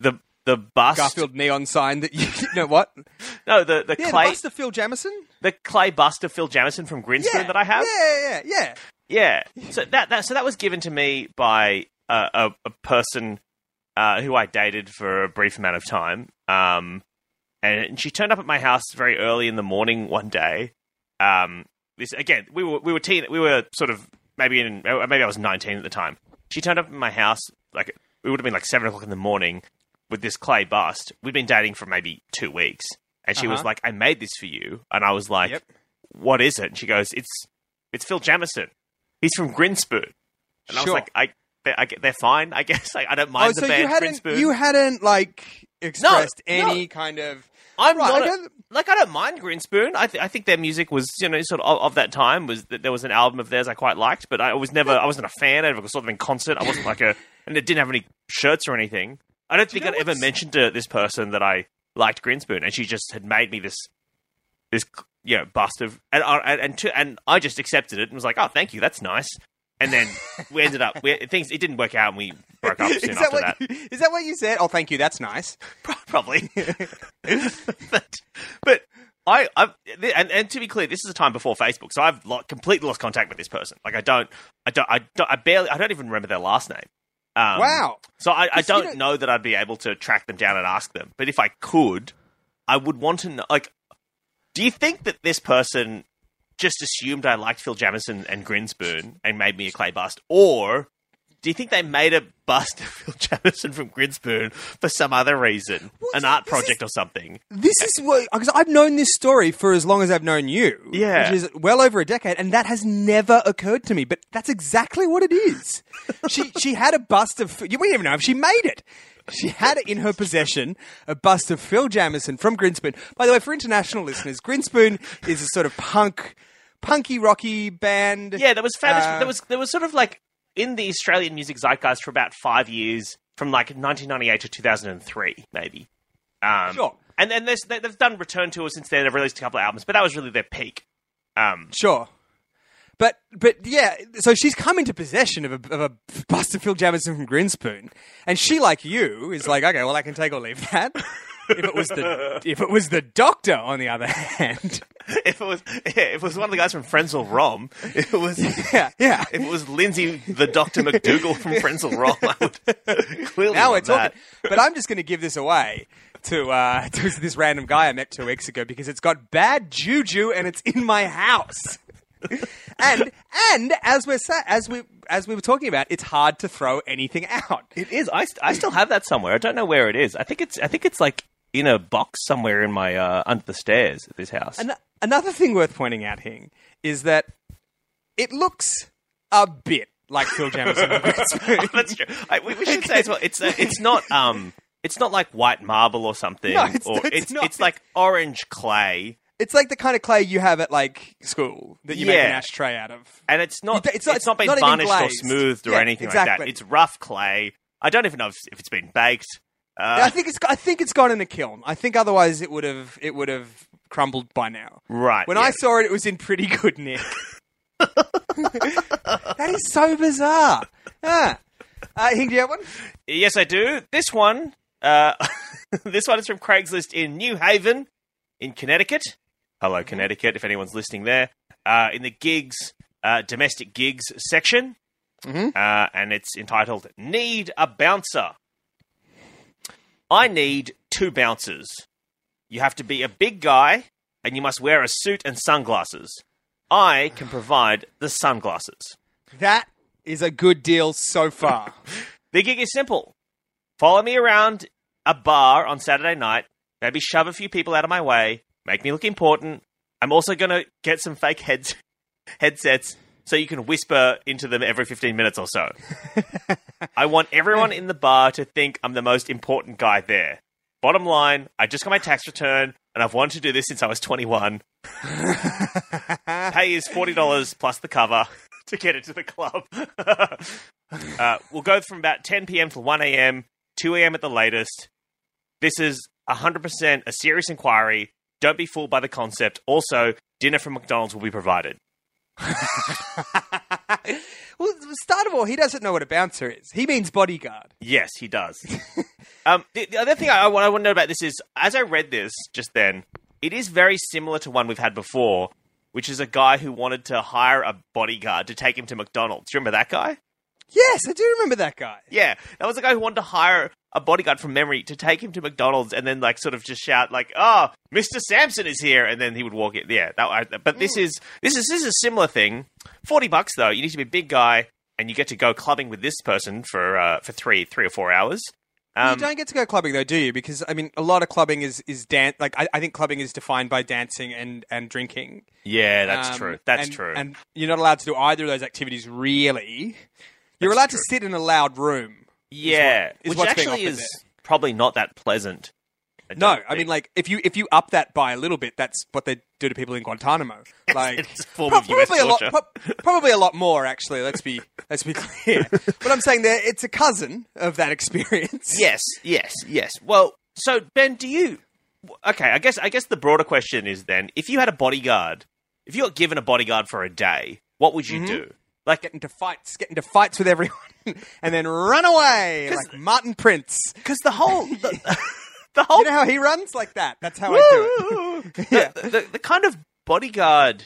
the the bust Garfield neon sign that you, (laughs) you know what? no the the Yeah, clay the bust of Phil Jamieson. the clay bust of Phil Jamieson from Grinspoon Yeah, that I have. Yeah, yeah, yeah. Yeah. So that that so that was given to me by a a, a person uh, who I dated for a brief amount of time. Um, and she turned up at my house very early in the morning one day. Um, this again, we were we were teen, we were sort of maybe in maybe I was nineteen at the time. She turned up at my house like it would have been like seven o'clock in the morning with this clay bust. We'd been dating for maybe two weeks, and she was Uh-huh. like, "I made this for you," and I was like, Yep. "What is it?" And she goes, "It's it's Phil Jamieson. He's from Grinspoon." And I was like, "I." They're, I, they're fine, I guess. (laughs) Like, I don't mind oh, the so band you hadn't Grinspoon. you hadn't like expressed no. any kind of I'm Right, not I a- like I don't mind Grinspoon. I, th- I think their music was you know sort of of that time was that there was an album of theirs I quite liked, but I was never I wasn't a fan. I never saw them in concert. I wasn't like a and it didn't have any shirts or anything. I don't think you I'd ever mentioned to this person that I liked Grinspoon, and she just had made me this this you know bust of and uh, and and, to, and I just accepted it and was like, oh, thank you, that's nice. And then we ended up we, things. It didn't work out, and we broke up (laughs) soon is after that you, is that what you said? Oh, thank you. That's nice. probably. (laughs) but, but I, I've, and, and to be clear, this is a time before Facebook, so I've lo- completely lost contact with this person. Like I don't, I don't, I don't, I barely, I don't even remember their last name. Um, wow. So I, I don't don't- know that I'd be able to track them down and ask them. But if I could, I would want to know. Like, do you think that this person just assumed I liked Phil Jamieson and Grinspoon and made me a clay bust, or do you think they made a bust of (laughs) Phil Jamieson from Grinspoon for some other reason, an art this is- project or something? This is what because I've known this story for as long as I've known you. Yeah. which is well over a decade, and that has never occurred to me. But that's exactly what it is. she she had a bust of. We don't even know if she made it. She had in her possession, a bust of Phil Jamieson from Grinspoon. By the way, for international listeners, Grinspoon is a sort of punk, punky, rocky band. Yeah, there was famous. Uh, there was there was sort of like in the Australian music zeitgeist for about five years, from like 1998 to 2003, maybe. Um, Sure. And then they- they've done return tours since then. They've released a couple of albums, but that was really their peak. Um, Sure. But but yeah, so she's come into possession of a, of a bust of Phil Jamieson from Grinspoon, and she, like you, is like, okay, well, I can take or leave that. if it was the (laughs) if it was the doctor, on the other hand, (laughs) if it was yeah, if it was one of the guys from Frenzal Rhomb, it was (laughs) yeah, yeah. if it was Lindsay the Doctor McDougall from Frenzal Rhomb, I would clearly Now we're that. talking. But I'm just going to give this away to uh, to this random guy I met two weeks ago because it's got bad juju and it's in my house. (laughs) and and as we're sa- as we as we were talking about, it's hard to throw anything out. It is. I, st- I still have that somewhere. I don't know where it is. I think it's I think it's like in a box somewhere in my uh, under the stairs at this house. An- another thing worth pointing out, Hing, is that it looks a bit like Phil Jamieson. (laughs) That's true. I, we, we should say as well. It's uh, it's not um it's not like white marble or something. (laughs) No, it's- or it's it's not. it's like orange clay, it's like the kind of clay you have at like school that you make an ashtray out of. and it's not It's it's not- not, been not even varnished or glazed. smoothed or Yeah, anything like that. exactly. It's rough clay. I don't even know if, if it's been baked. I Uh, think it's I think it's gone in a kiln. I think otherwise it would have it would have crumbled by now. right. When I saw it, it was in pretty good nick. (laughs) that is so bizarre. Ah. Uh, Hing, do you have one? Yes, I do. This one, uh, (laughs) this one is from Craigslist in New Haven, in Connecticut. Hello, Connecticut. If anyone's listening there, uh, in the gigs, uh, domestic gigs section, Mhm. uh, and it's entitled "Need a Bouncer." I need two bouncers. You have to be a big guy, and you must wear a suit and sunglasses. I can provide the sunglasses. That is a good deal so far. (laughs) The gig is simple. Follow me around a bar on Saturday night, maybe shove a few people out of my way, make me look important. I'm also going to get some fake heads (laughs) headsets so you can whisper into them every 15 minutes or so. (laughs) I want everyone in the bar to think I'm the most important guy there. Bottom line, I just got my tax return and I've wanted to do this since I was 21. (laughs) Pay is $40 plus the cover to get into the club. uh, we'll go from about 10 p.m. to 1 a.m., 2 a.m. at the latest. This is 100% a serious inquiry. Don't be fooled by the concept. Also, dinner from McDonald's will be provided. (laughs) well, start of all, he doesn't know what a bouncer is. He means bodyguard. Yes, he does. (laughs) um, the, the other thing I, I want to know about this is, as I read this just then, it is very similar to one we've had before, which is a guy who wanted to hire a bodyguard to take him to McDonald's. Do you remember that guy? Yes, I do remember that guy. Yeah, that was a guy who wanted to hire a bodyguard from memory to take him to McDonald's and then like sort of just shout like, "Oh, Mr. Sampson is here," and then he would walk in. Yeah, that. But this is this is this is a similar thing. Forty bucks though. You need to be a big guy, and you get to go clubbing with this person for uh, for three three or four hours. Um, you don't get to go clubbing though, do you? Because I mean, a lot of clubbing is is dance. Like I, I think clubbing is defined by dancing and and drinking. yeah, that's Um, true. That's and- true. And you're not allowed to do either of those activities. Really, you're allowed true. to sit in a loud room. yeah, is which what's being actually is there. probably not that pleasant. I No, don't I mean like if you if you up that by a little bit, that's what they do to people in Guantanamo. (laughs) Like it's a form of US probably a lot, pro- probably a lot more actually. Let's be let's be (laughs) clear. but I'm saying there, it's a cousin of that experience. (laughs) Yes, yes, yes. Well, so Ben, do you? Okay, I guess I guess the broader question is then: if you had a bodyguard, if you got given a bodyguard for a day, what would you Mm-hmm. do? Like, Get into fights, get into fights with everyone, (laughs) and then run away like Martin Prince. because the whole the, (laughs) (laughs) the whole You know how he runs like that? That's how I do it. Yeah. the, the, the kind of bodyguard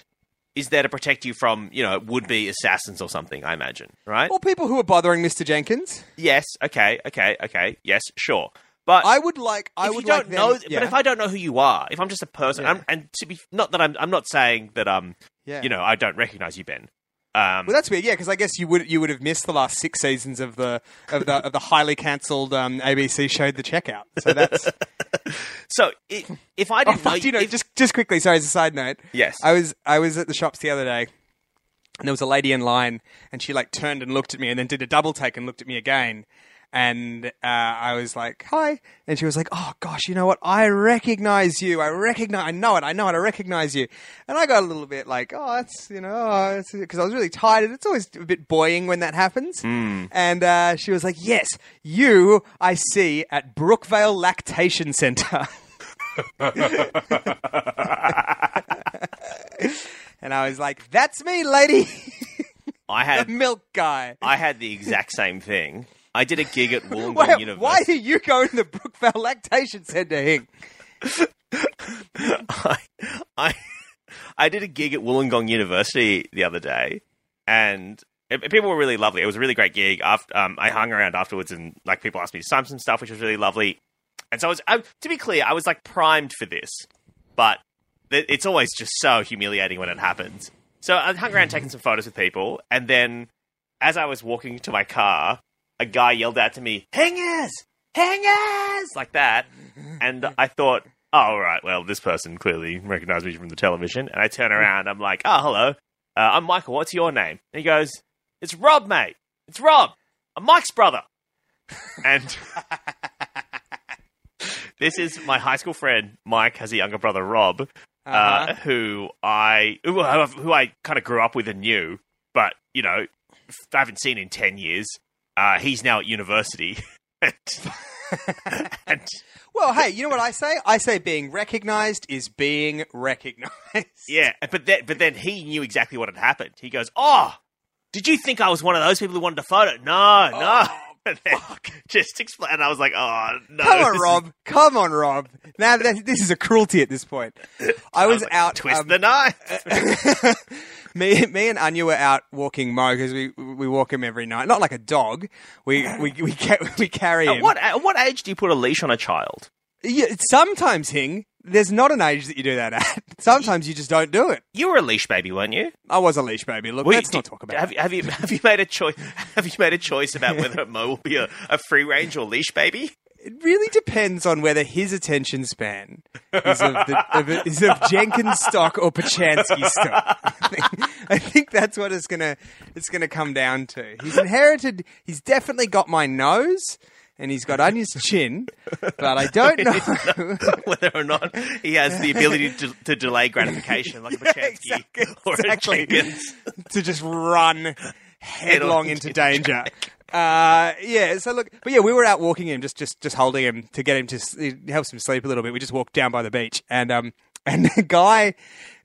is there to protect you from you know would be assassins or something. I imagine, right? Or people who are bothering Mr. Jenkins. yes. Okay. Okay. Okay. Yes. Sure. But I would like. I would you don't like them- know, yeah. but if I don't know who you are, if I'm just a person, Yeah. I'm, and to be not that I'm, I'm not saying that um, yeah. you know, I don't recognize you, Ben. Um, Well, that's weird. Yeah, because I guess you would you would have missed the last six seasons of the of the of the highly cancelled um, ABC show The Checkout. So that's (laughs) so i if I oh, didn't know, fuck, you know. if- Just just quickly, sorry, as a side note, yes, I was I was at the shops the other day, and there was a lady in line, and she like turned and looked at me, and then did a double take and looked at me again, and uh, I was like, "Hi," and she was like, "Oh gosh, you know what? I recognize you. I recognize. I know it. I know it. I recognize you." And I got a little bit like, "Oh, that's you know," because I was really tired. And it's always a bit buoying when that happens. And uh, she was like, "Yes, you. I see at Brookvale Lactation Center." (laughs) and I was like, "That's me, lady, I (laughs) the had milk guy." I had the exact same thing. I did a gig at (laughs) Wollongong Why, University. why are you going to the Brookvale Lactation Center, Hing? (laughs) I, I I did a gig at Wollongong University the other day, and it- people were really lovely. It was a really great gig. After, um, I hung around afterwards, and like people asked me to sign some stuff, which was really lovely. And so I was, I, to be clear, I was like primed for this, but th- it's always just so humiliating when it happens. So I hung around taking some photos with people, and then as I was walking to my car, a guy yelled out to me, "Hangers, hangers!" like that, and I thought, "Oh, all right, well, this person clearly recognized me from the television." And I turn around, I'm like, "Oh, hello, uh, I'm Michael. What's your name?" And he goes, "It's Rob, mate. It's Rob. I'm Mike's brother." And (laughs) this is my high school friend Mike has a younger brother Rob, uh, Uh-huh. who I who, I- who I kind of grew up with and knew, but you know, I haven't seen in ten years. Uh, he's now at university, (laughs) and, (laughs) and Well, hey, you know what I say? I say being recognized is being recognized. (laughs) yeah, but then but then he knew exactly what had happened. He goes, "Oh, did you think I was one of those people who wanted a photo? No, no." And then just explain. And I was like, "Oh no, Come on, this is- Rob. Come on, Rob. Now this is a cruelty at this point. I was like, out. twist um, the knife." Me, me and Anya were out walking Mo because we we walk him every night. Not like a dog. We we we, ca- (laughs) we carry him. At what at what age do you put a leash on a child? Yeah, sometimes, Hing, there's not an age that you do that at. (laughs) Sometimes you just don't do it. You were a leash baby, weren't you? I was a leash baby. Look, Wait, let's not talk about have, it. have you (laughs) have you made a choice? Have you made a choice about whether Mo will be a, a free range or leash baby? It really depends on whether his attention span is of, the, of, is of Jenkins stock or Pachansky stock. I (laughs) think, I think that's what it's gonna it's gonna come down to. He's inherited. He's definitely got my nose. And he's got Anya's chin, but I don't know. (laughs) whether or not he has the ability to, to delay gratification like (laughs) a Pachansky exactly, or a exactly. Jenkins. to just run headlong into into danger. Uh, yeah. So look, but yeah, we were out walking him, just just just holding him to get him to it helps him sleep a little bit. We just walked down by the beach, and um, (laughs) and the guy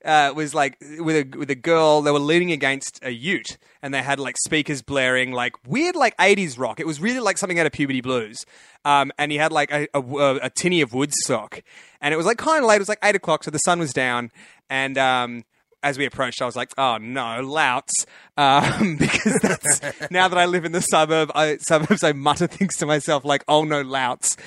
uh, was like with a with a girl. They were leaning against a Ute, and they had like speakers blaring, like weird like eighties rock. It was really like something out of Puberty Blues. Um, and he had like a, a, a tinny of Woodstock, and it was like kind of late. It was like eight o'clock, so the sun was down, and um, as we approached, I was like, "Oh no, louts!" Um, (laughs) because that's now that I live in the suburb, I, suburbs, I mutter things to myself like, "Oh no, louts!"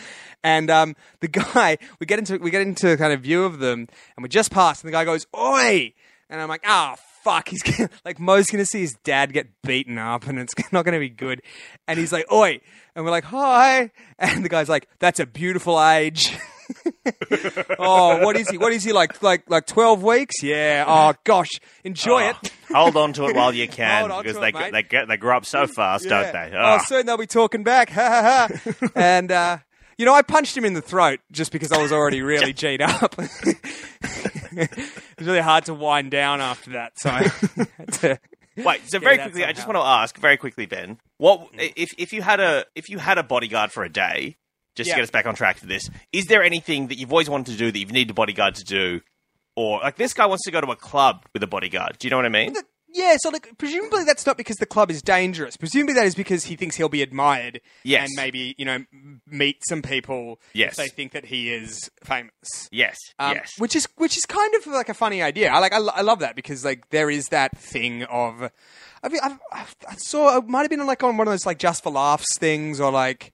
And um, the guy, (laughs) we get into we get into kind of view of them, and we just passed, and the guy goes, "Oi!" And I'm like, "Ah, fuck!" He's gonna, (laughs) like Mo's gonna see his dad get beaten up, and it's not gonna be good. And he's like, "Oi!" And we're like, "Hi!" And the guy's like, "That's a beautiful age." (laughs) oh, what is he? What is he like? Like like twelve weeks? Yeah. Oh gosh, enjoy it. Hold on to it while you (laughs) can, because they it, mate. they get they grow up so (laughs) fast, Yeah. don't they? Oh, Ah. soon they'll be talking back. Ha ha ha. and uh, you know, I punched him in the throat just because I was already really G'd up. it was really hard to wind down after that, so to. Wait, so very quickly, I just want to ask very quickly, Ben. What if if you had a if you had a bodyguard for a day, just Yeah. to get us back on track for this? Is there anything that you've always wanted to do that you've needed a bodyguard to do, or like this guy wants to go to a club with a bodyguard? Do you know what I mean? Yeah, so like presumably that's not because the club is dangerous. Presumably that is because he thinks he'll be admired Yes. and maybe you know meet some people Yes. if they think that he is famous. Yes, Um, yes. Which is which is kind of like a funny idea. I like I, I love that because like there is that thing of I mean I've, I've, I saw it might have been like on one of those like just for laughs things or like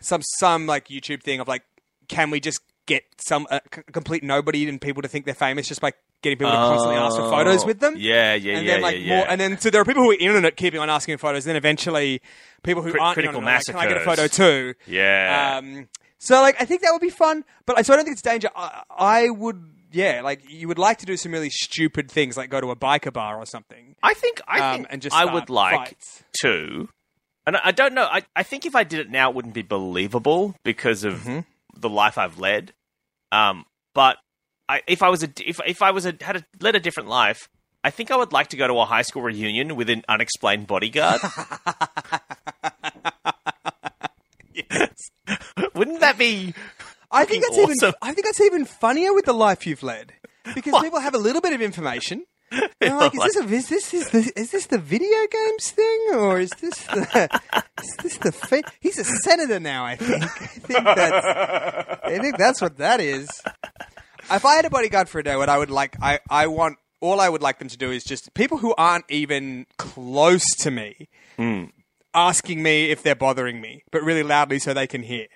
some some like YouTube thing of like can we just get some uh, c- complete nobody and people to think they're famous just by getting people to constantly ask for photos with them. Oh. Yeah, yeah, and yeah, then like yeah, yeah. more, and then so there are people who are in on it keeping on asking for photos. Then eventually, people who Cri- aren't critical in on it are like, mass can I get a photo too? yeah. Um, so like I think that would be fun, but I, so I don't think it's danger. I, I would, yeah, like you would like to do some really stupid things, like go to a biker bar or something. I think I um, think and just I would like fights. to And I don't know. I, I think if I did it now, it wouldn't be believable because of Mhm. the life I've led. Um, but I, if I was a if if I was a had a, led a different life, I think I would like to go to a high school reunion with an unexplained bodyguard. (laughs) Yes. (laughs) wouldn't that be? I think that's even. I think that's even funnier with the life you've led, because What? people have a little bit of information. They're (laughs) like, is this, a, is this is the is this the video games thing, or is this the is this the fa- he's a senator now? I think. I think that's I think that's what that is. If I had a bodyguard for a day, what I would like, I I want all I would like them to do is just people who aren't even close to me hmm. asking me if they're bothering me, but really loudly so they can hear.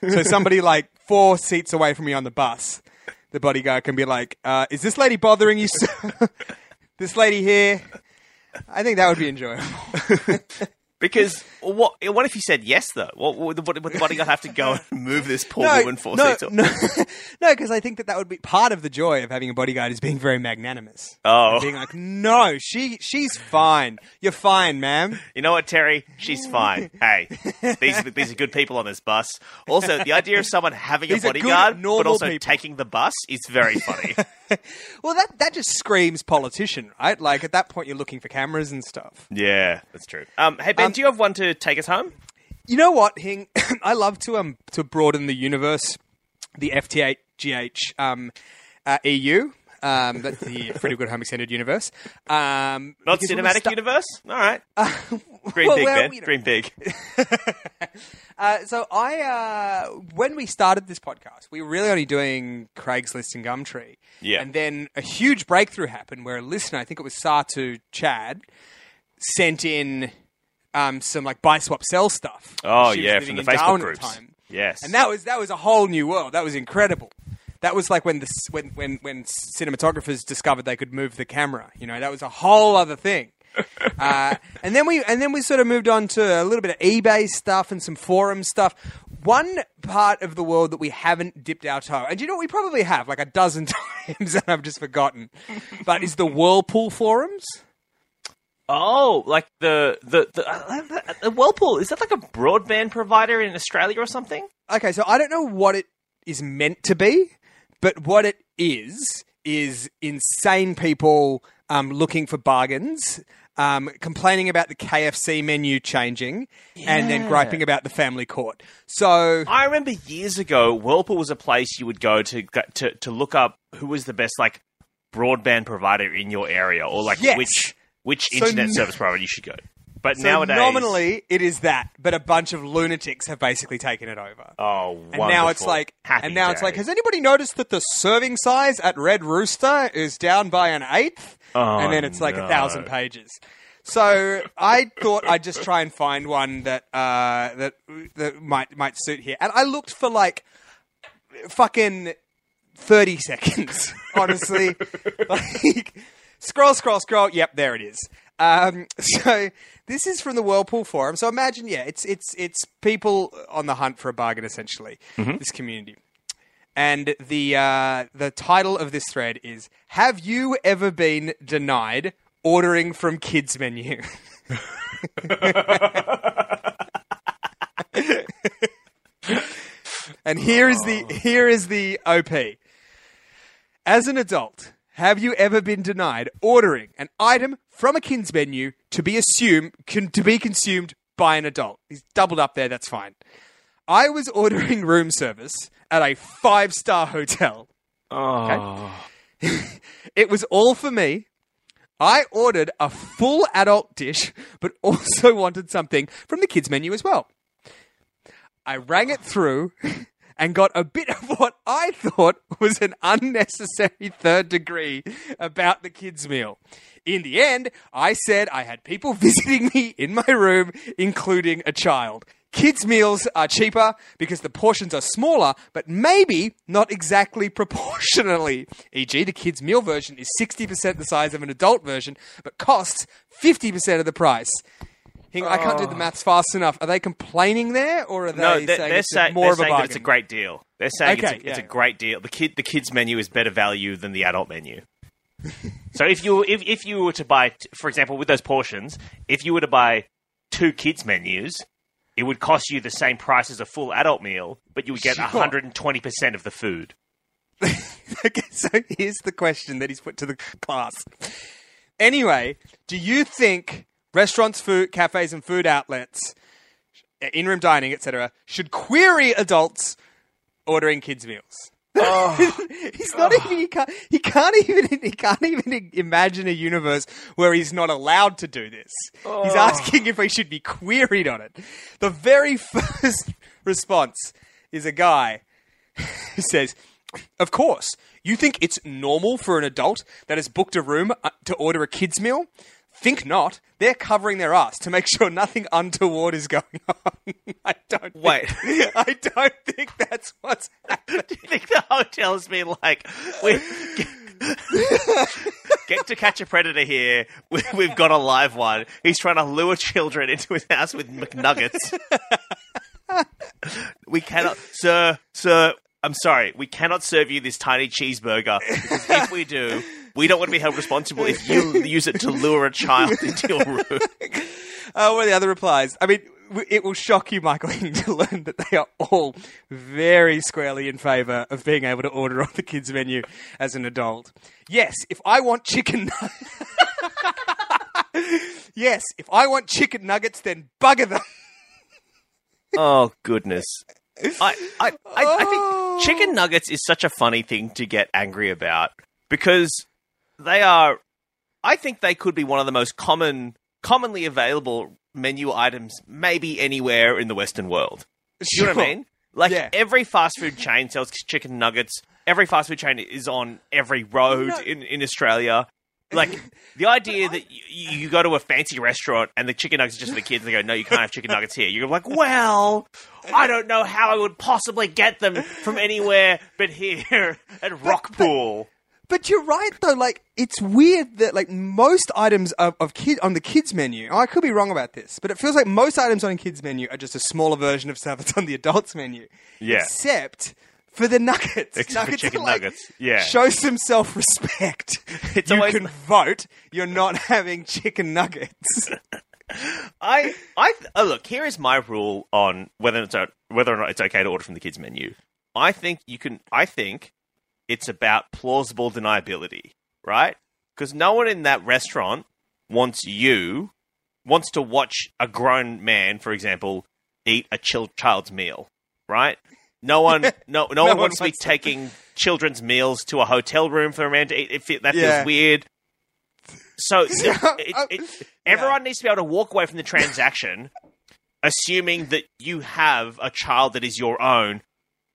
So somebody like four seats away from me on the bus, the bodyguard can be like, uh, "Is this lady bothering you, (laughs) this lady here?" I think that would be enjoyable. (laughs) Because what? What if you said yes though? What would the, would the bodyguard have to go and move this poor (laughs) no, woman four no, seats? up? no, (laughs) no, because I think that that would be part of the joy of having a bodyguard is being very magnanimous. Oh, Being like, no, she she's fine. You're fine, ma'am. You know what, Terry? She's fine. (laughs) Hey, these are, these are good people on this bus. Also, the idea of someone having a These good, bodyguard, but also people. taking the bus is very funny. (laughs) Well, that that just screams politician, right? Like at that point, you're looking for cameras and stuff. yeah, that's true. Um, hey Ben, Um, do you have one to take us home? You know what, Hing? (laughs) I love to um to broaden the universe, the FTHGH um, uh, EU. Um, that's the (laughs) Pretty Good Home Extended Universe. Um, Not because when we cinematic sta- universe. All right. (laughs) Dream well, big, well, you know. Dream big. (laughs) Uh, so I, uh, when we started this podcast, we were really only doing Craigslist and Gumtree. Yeah. And then a huge breakthrough happened where a listener, I think it was Satu Chad, sent in um, some like buy swap sell stuff. Oh yeah, from the Facebook Darwin groups. time. Yes. And that was that was a whole new world. That was incredible. That was like when the when when when cinematographers discovered they could move the camera. You know, that was a whole other thing. (laughs) uh, and then we and then we sort of moved on to a little bit of eBay stuff and some forum stuff. One part of the world that we haven't dipped our toe, and you know what we probably have like a dozen (laughs) times, and I've just forgotten, but is the Whirlpool forums. oh, like the the the, uh, the, the Whirlpool is that like a broadband provider in Australia or something? Okay, so I don't know what it is meant to be, but what it is is insane people um, looking for bargains, um, complaining about the KFC menu changing, and then griping about the family court. So I remember years ago, Whirlpool was a place you would go to to to look up who was the best like broadband provider in your area, or like Yes. which which internet no- service provider you should go. But so nowadays, nominally it is that, but a bunch of lunatics have basically taken it over. oh, wonderful. And now it's like, Happy and now it's like, has anybody noticed that the serving size at Red Rooster is down by an eighth? Oh, and then it's like no. a thousand pages. So I thought I'd just try and find one that uh, that that might might suit here, and I looked for like fucking thirty seconds. (laughs) Honestly, (laughs) like scroll, scroll, scroll. Yep, there it is. Um, (laughs) so this is from the Whirlpool forum. So imagine, yeah, it's it's it's people on the hunt for a bargain, essentially. This community. And the uh, the title of this thread is "Have you ever been denied ordering from kids menu?" (laughs) and here is the here is the OP. As an adult, have you ever been denied ordering an item from a kids menu to be assumed can, to be consumed by an adult? He's doubled up there. That's fine. I was ordering (laughs) room service at a five star hotel. oh, (laughs) It was all for me. I ordered a full adult dish, but also wanted something from the kids menu as well. I rang it through and got a bit of what I thought was an unnecessary third degree about the kids' meal. In the end, I said I had people (laughs) visiting me in my room, including a child. Kids' meals are cheaper because the portions are smaller, but maybe not exactly proportionally. E.g., the kids' meal version is 60% the size of an adult version, but costs 50% of the price. Hang I can't do the oh. maths fast enough. Are they complaining there, or are they no, they're, saying they're, it's say- more they're of a saying bargain? that it's a great deal. They're saying Okay, it's, a, it's a great deal. The kid, the kids menu is better value than the adult menu. (laughs) so if you if if you were to buy, for example, with those portions, if you were to buy two kids menus, it would cost you the same price as a full adult meal, but you would get Sure. 120% of the food. (laughs) okay, so here's the question that he's put to the class. Anyway, do you think restaurants, food, cafes, and food outlets, in-room dining, etc., should query adults ordering kids' meals? (laughs) he's not even. He can't. He can't even. He can't even imagine a universe where he's not allowed to do this. He's asking if he should be queried on it. The very (laughs) first response is a guy (laughs) who says, "Of course, you think it's normal for an adult that has booked a room uh, to order a kids meal." Think not. They're covering their ass to make (laughs) sure nothing untoward is going (laughs) on. I don't. think- Wait. (laughs) I don't think that's what's happening. Do you think the hotel's been like, we get to catch a predator here? We, we've got a live one. He's trying to lure children into his house with McNuggets. we cannot, sir, sir. I'm sorry, we cannot serve you this tiny cheeseburger because if we do, we don't want to be held responsible if you use it to lure a child (laughs) into your room. Uh, what are the other replies? I mean, it will shock you, Michael, (laughs) to learn that they are all very squarely in favour of being able to order off the kids' menu as an adult. Yes, if I want chicken. (laughs) yes, if I want chicken nuggets, then bugger them. Oh goodness. I, I, I, I think chicken nuggets is such a funny thing to get angry about because they are I think they could be one of the most common commonly available menu items maybe anywhere in the Western world. You know what I mean? Like Yeah. every fast food chain sells chicken nuggets. Every fast food chain is on every road No. in, in Australia. Like (laughs) the idea that you, you go to a fancy restaurant and the chicken nuggets are just for the kids, and they go, "No, you can't have chicken nuggets here." You're like, "Well, I don't know how I would possibly get them from anywhere but here at Rockpool." But you're right though. Like it's weird that like most items of, of kid on the kids menu. I could be wrong about this, but it feels like most items on a kids menu are just a smaller version of stuff that's on the adults menu. Yeah. Except for the nuggets. Except for nuggets chicken are like, nuggets. Yeah. Show some self-respect. (laughs) It's you always- can vote. You're not having chicken nuggets. (laughs) I, I oh, look. Here is my rule on whether it's whether or not it's okay to order from the kids menu. I think you can. I think it's about plausible deniability, right? Because no one in that restaurant wants you wants to watch a grown man, for example, eat a chil- child's meal, right? No one, (laughs) no, no, one one wants to be wants to. taking children's meals to a hotel room for a man to eat. It, that Yeah. feels weird. So (laughs) it, it, everyone needs to be able to walk away from the transaction, assuming that you have a child that is your own,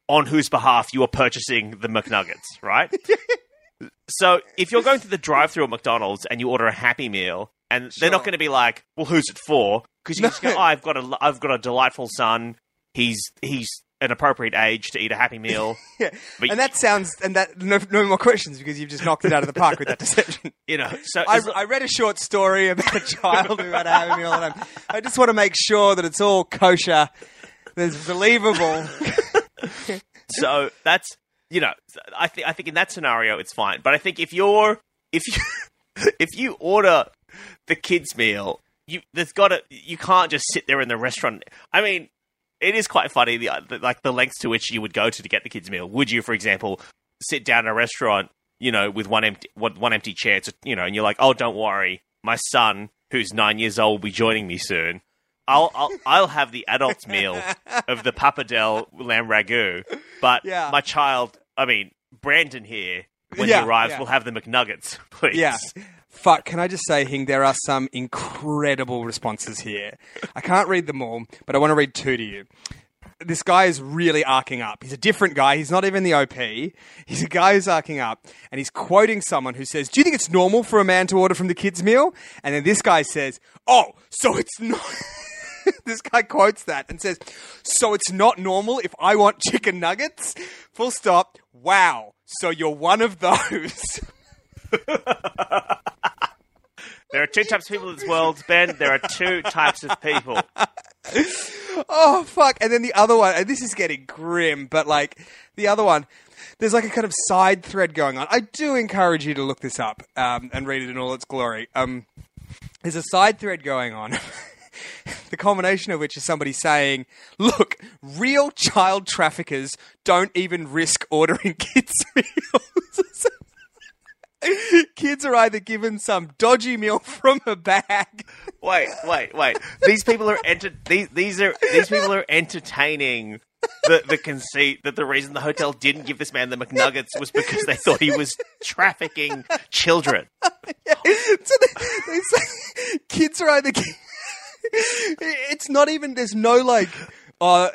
on whose behalf you are purchasing the McNuggets, right? (laughs) so if you're going to the drive-through at McDonald's and you order a Happy Meal, and they're not going to be like, "Well, who's it for?" Because you No. just go, oh, "I've got a, I've got a delightful son. He's he's an appropriate age to eat a Happy Meal." (laughs) yeah. But and that sounds and that no, no more questions because you've just knocked it out of the park with that deception. (laughs) you know, so I, I read a short story about a child who had a happy meal, and I'm, I just want to make sure that it's all kosher, that it's believable. So that's you know I think I think in that scenario it's fine. But I think if you're if you (laughs) if you order the kids meal, you there's got to you can't just sit there in the restaurant. I mean, it is quite funny the, the like the lengths to which you would go to to get the kids meal. Would you, for example, sit down in a restaurant, you know, with one empty one, empty chair, to, you know, and you're like, oh, don't worry, my son who's nine years old will be joining me soon. I'll I'll, I'll have the adults meal of the pappardelle lamb ragu, but Yeah. my child, I mean Brandon here, when Yeah, he arrives, yeah. will have the McNuggets, (laughs) please. Yeah. Fuck, can I just say, Hing, there are some incredible responses here. I can't read them all, but I want to read two to you. This guy is really arcing up. He's a different guy. He's not even the OP. He's a guy who's arcing up, and he's quoting someone who says, Do you think it's normal for a man to order from the kids' meal? And then this guy says, Oh, so it's not. (laughs) (laughs) this guy quotes that and says, So it's not normal if I want chicken nuggets? Full stop. Wow. So you're one of those. (laughs) There are two types of people in this world, Ben. There are two types of people. Oh fuck! And then the other one, and this is getting grim, but like the other one, there's like a kind of side thread going on. I do encourage you to look this up um, and read it in all its glory. Um, there's a side thread going on (laughs) (laughs) the culmination of which is somebody saying, "Look, real child traffickers don't even risk ordering (laughs) kids meals." (laughs) Kids are either given some dodgy meal from a bag. Wait, wait, wait. These people are enter- these these are these people are entertaining the the conceit that the reason the hotel didn't give this man the McNuggets was because they thought he was trafficking children. so they, they say kids are either. It's not even. There's no like. Uh,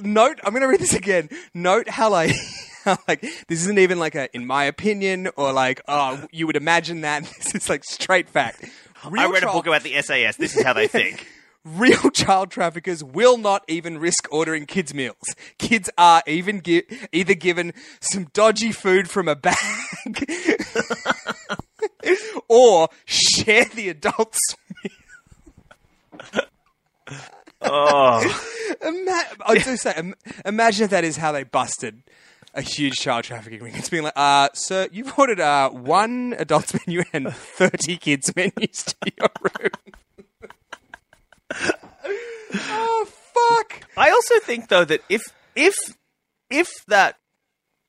note. I'm gonna read this again. Note how like. (laughs) how, like this isn't even like a in my opinion or like oh you would imagine that (laughs) this is like straight fact I read a book about the SAS. This is how they think. (laughs) Real child traffickers will not even risk ordering kids meals. Kids are even gi- either given some dodgy food from a bag or share the adults. Oh, (laughs) Ima- I do say, im- imagine if that is how they busted a huge child trafficking ring. It's being like, uh, sir, you've ordered uh, one adult's menu and 30 kids' menus to your room. oh, fuck. I also think though that if if if that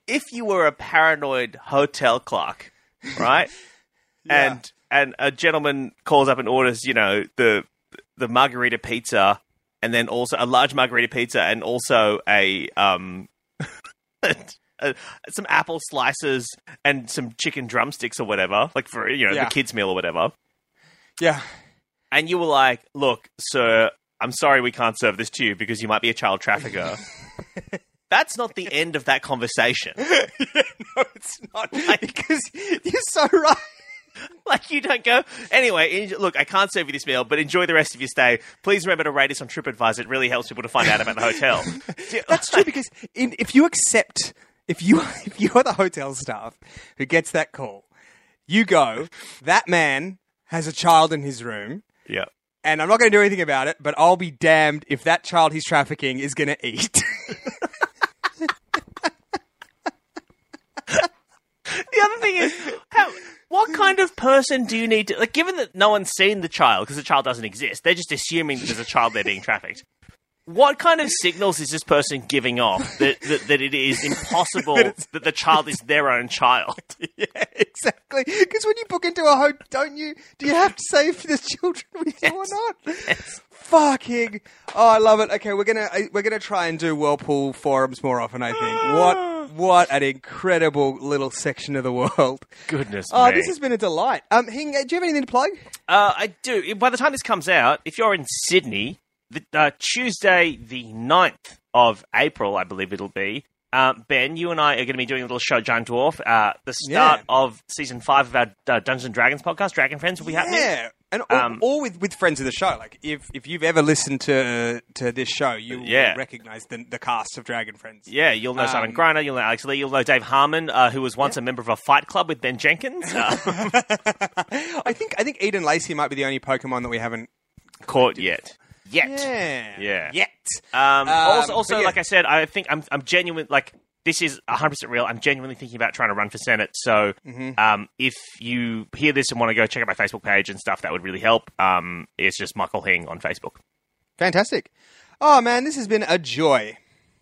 if you were a paranoid hotel clerk, right, (laughs) Yeah. and and a gentleman calls up and orders, you know, the the margarita pizza, and then also a large margarita pizza, and also a um. (laughs) some apple slices and some chicken drumsticks or whatever, like for you know Yeah. the kids' meal or whatever. Yeah. And you were like, "Look, sir, I'm sorry we can't serve this to you because you might be a child trafficker." (laughs) That's not the end of that conversation. (laughs) No, it's not. Because you're so right. (laughs) Like you don't go anyway. Look, I can't serve you this meal, but enjoy the rest of your stay. Please remember to rate us on TripAdvisor. It really helps people to find out about the hotel. (laughs) That's true because in, if you accept, if you (laughs) if you are the hotel staff who gets that call, you go. That man has a child in his room, yeah. and I'm not going to do anything about it. But I'll be damned if that child he's trafficking is going to eat. The other thing is, how, what kind of person do you need to like? Given that no one's seen the child because the child doesn't exist, they're just assuming that there's a child there being trafficked. What kind of signals is this person giving off that that, that it is impossible (laughs) that the child is their own child? (laughs) yeah, exactly. Because when you book into a home, don't you? Do you have to say if there's children with you or not? Fucking! Oh, I love it. Okay, we're gonna uh, we're gonna try and do whirlpool forums more often. I think. What what an incredible little section of the world. Goodness Oh, me! this has been a delight. Um, Hing, uh, do you have anything to plug? Uh, I do. By the time this comes out, if you're in Sydney, the, uh, Tuesday the 9th of April, I believe it'll be. Uh, ben, you and I are going to be doing a little show, Giant Dwarf. Uh, the start Yeah. of season five of our uh, Dungeons and Dragons podcast, Dragon Friends, will be happening. Yeah, and all, Um, with, with friends of the show. Like if if you've ever listened to to this show, you Yeah. will recognize the the cast of Dragon Friends. Yeah, you'll know Simon Um, Greiner, you'll know Alex Lee, you'll know Dave Harmon, uh, who was once a member of a fight club with Ben Jenkins. Uh, (laughs) I think I think Eden Lacey might be the only Pokemon that we haven't caught yet. Yet. Yeah. Yeah. Yet. Um, Um, also, also yeah. like I said, I think I'm, I'm genuine. Like this is 100 percent real. I'm genuinely thinking about trying to run for senate. So, Mm-hmm. um, if you hear this and want to go check out my Facebook page and stuff, that would really help. Um, it's just Michael Hing on Facebook. Fantastic. Oh man, this has been a joy.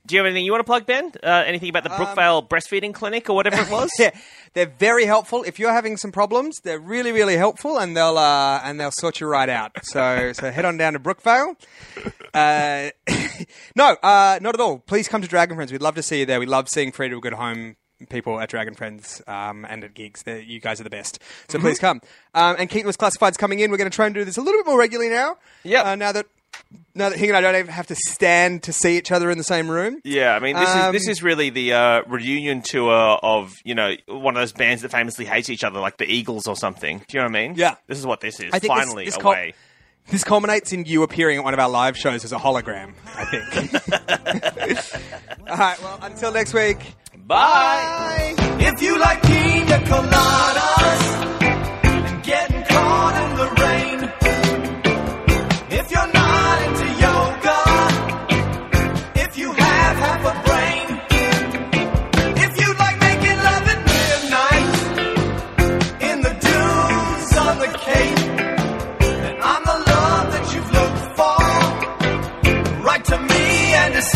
Do you have anything you want to plug, Ben? Uh, anything about the Brookvale breastfeeding clinic or whatever it (laughs) was? Um, Yeah, they're very helpful. If you're having some problems, they're really, really helpful, and they'll uh, and they'll sort you right out. So, (laughs) so head on down to Brookvale. Uh, (laughs) no, uh, not at all. Please come to Dragon Friends. We'd love to see you there. We love seeing Free to a Good Home people at Dragon Friends um, and at gigs. They're, you guys are the best. So please come. Um, and Keaton was Classified's coming in. We're going to try and do this a little bit more regularly now. Yeah. Uh, now that now that Hing and I don't even have to stand to see each other in the same room. Yeah, I mean, this Um, is this is really the uh, reunion tour of you know one of those bands that famously hates each other, like the Eagles or something. Do you know what I mean? Yeah. This is what this is. I think this- Finally, this cul- away. This culminates in you appearing at one of our live shows as a hologram, I think. (laughs) All right, well, until next week. Bye. Bye. If you like pina coladas and getting caught